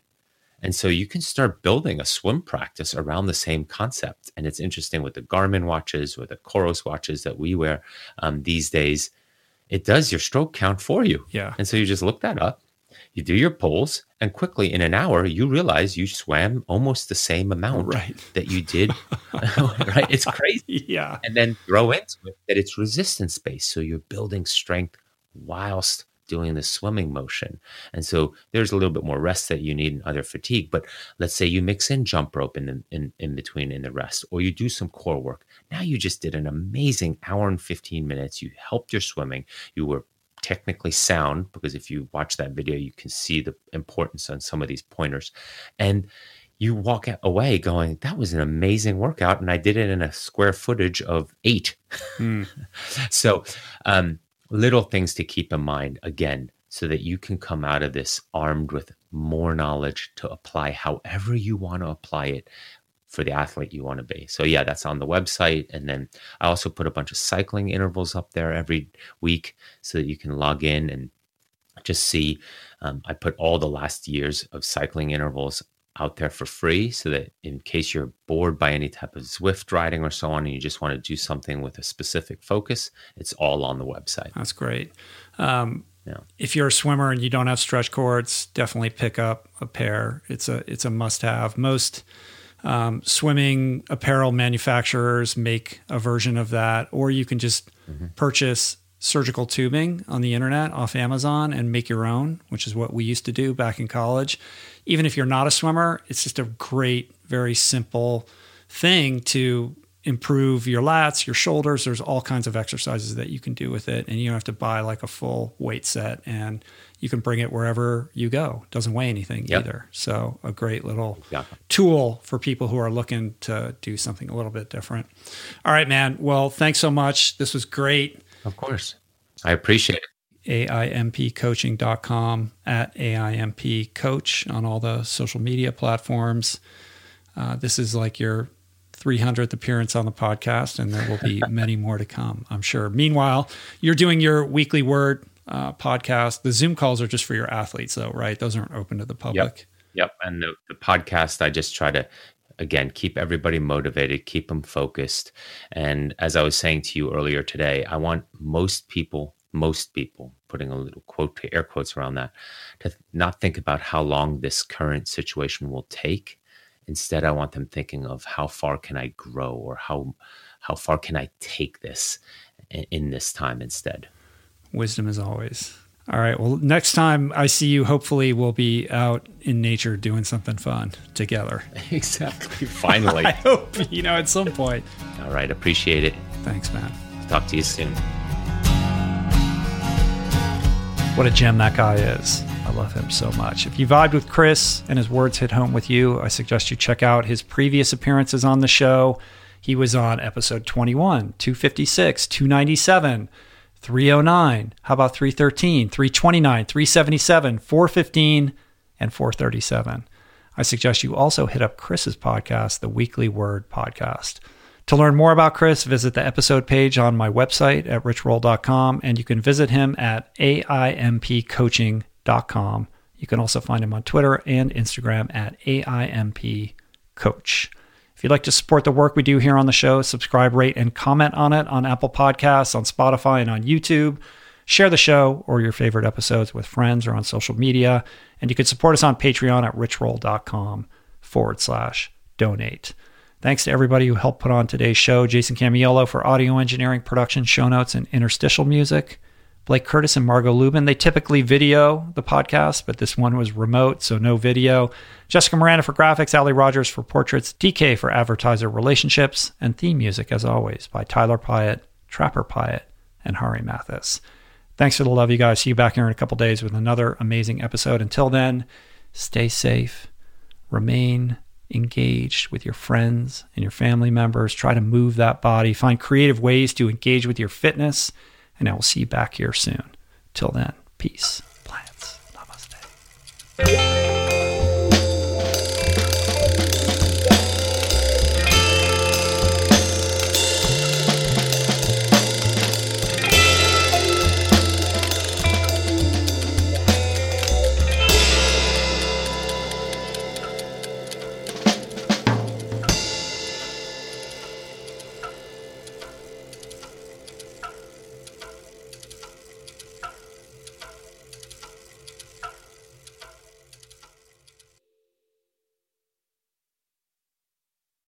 And so you can start building a swim practice around the same concept. And it's interesting with the Garmin watches or the Coros watches that we wear um, these days, it does your stroke count for you. Yeah. And so you just look that up, you do your pulls, and quickly in an hour, you realize you swam almost the same amount Right. that you did. right? It's crazy. Yeah. And then throw into it that it's resistance based. So you're building strength whilst doing the swimming motion. And so there's a little bit more rest that you need and other fatigue. But let's say you mix in jump rope in, the, in, in between in the rest, or you do some core work. Now you just did an amazing hour and 15 minutes. You helped your swimming. You were technically sound because if you watch that video, you can see the importance on some of these pointers. And you walk away going, that was an amazing workout. And I did it in a square footage of eight. so, um, little things to keep in mind again, so that you can come out of this armed with more knowledge to apply however you want to apply it for the athlete you want to be. So yeah, that's on the website. And then I also put a bunch of cycling intervals up there every week so that you can log in and just see. Um, I put all the last years of cycling intervals out there for free so that in case you're bored by any type of Zwift riding or so on and you just want to do something with a specific focus, it's all on the website. That's great. Um, yeah. If you're a swimmer and you don't have stretch cords, definitely pick up a pair. It's a it's a must have. Most um, swimming apparel manufacturers make a version of that, or you can just mm-hmm. purchase surgical tubing on the internet off Amazon and make your own, which is what we used to do back in college. Even if you're not a swimmer, it's just a great, very simple thing to improve your lats, your shoulders. There's all kinds of exercises that you can do with it, and you don't have to buy like a full weight set. And you can bring it wherever you go. It doesn't weigh anything yep. either. So a great little yeah. tool for people who are looking to do something a little bit different. All right, man. Well, thanks so much. This was great. Of course. I appreciate it. AIMPcoaching.com at AIMP coach on all the social media platforms. Uh, this is like your 300th appearance on the podcast, and there will be many more to come, I'm sure. Meanwhile, you're doing your weekly word uh, podcast. The Zoom calls are just for your athletes, though, right? Those aren't open to the public. Yep. Yep. And the, the podcast, I just try to again keep everybody motivated keep them focused and as i was saying to you earlier today i want most people most people putting a little quote to air quotes around that to not think about how long this current situation will take instead i want them thinking of how far can i grow or how how far can i take this in, in this time instead wisdom as always. All right. Well, next time I see you, hopefully we'll be out in nature doing something fun together. Exactly. Finally. I hope, you know, at some point. All right. Appreciate it. Thanks, man. Talk to you soon. What a gem that guy is. I love him so much. If you vibed with Chris and his words hit home with you, I suggest you check out his previous appearances on the show. He was on episode 21, 256, 297. 309. How about 313, 329, 377, 415, and 437? I suggest you also hit up Chris's podcast, the Weekly Word Podcast. To learn more about Chris, visit the episode page on my website at richroll.com, and you can visit him at aimpcoaching.com. You can also find him on Twitter and Instagram at aimpcoach. If you'd like to support the work we do here on the show, subscribe, rate, and comment on it on Apple Podcasts, on Spotify, and on YouTube. Share the show or your favorite episodes with friends or on social media. And you can support us on Patreon at richroll.com forward slash donate. Thanks to everybody who helped put on today's show Jason Camiolo for audio engineering, production, show notes, and interstitial music. Blake Curtis and Margot Lubin. They typically video the podcast, but this one was remote, so no video. Jessica Miranda for graphics, Ali Rogers for portraits, DK for advertiser relationships, and theme music, as always, by Tyler Pyatt, Trapper Pyatt, and Hari Mathis. Thanks for the love, you guys. See you back here in a couple days with another amazing episode. Until then, stay safe, remain engaged with your friends and your family members. Try to move that body, find creative ways to engage with your fitness and I will see you back here soon. Till then, peace, plants, namaste.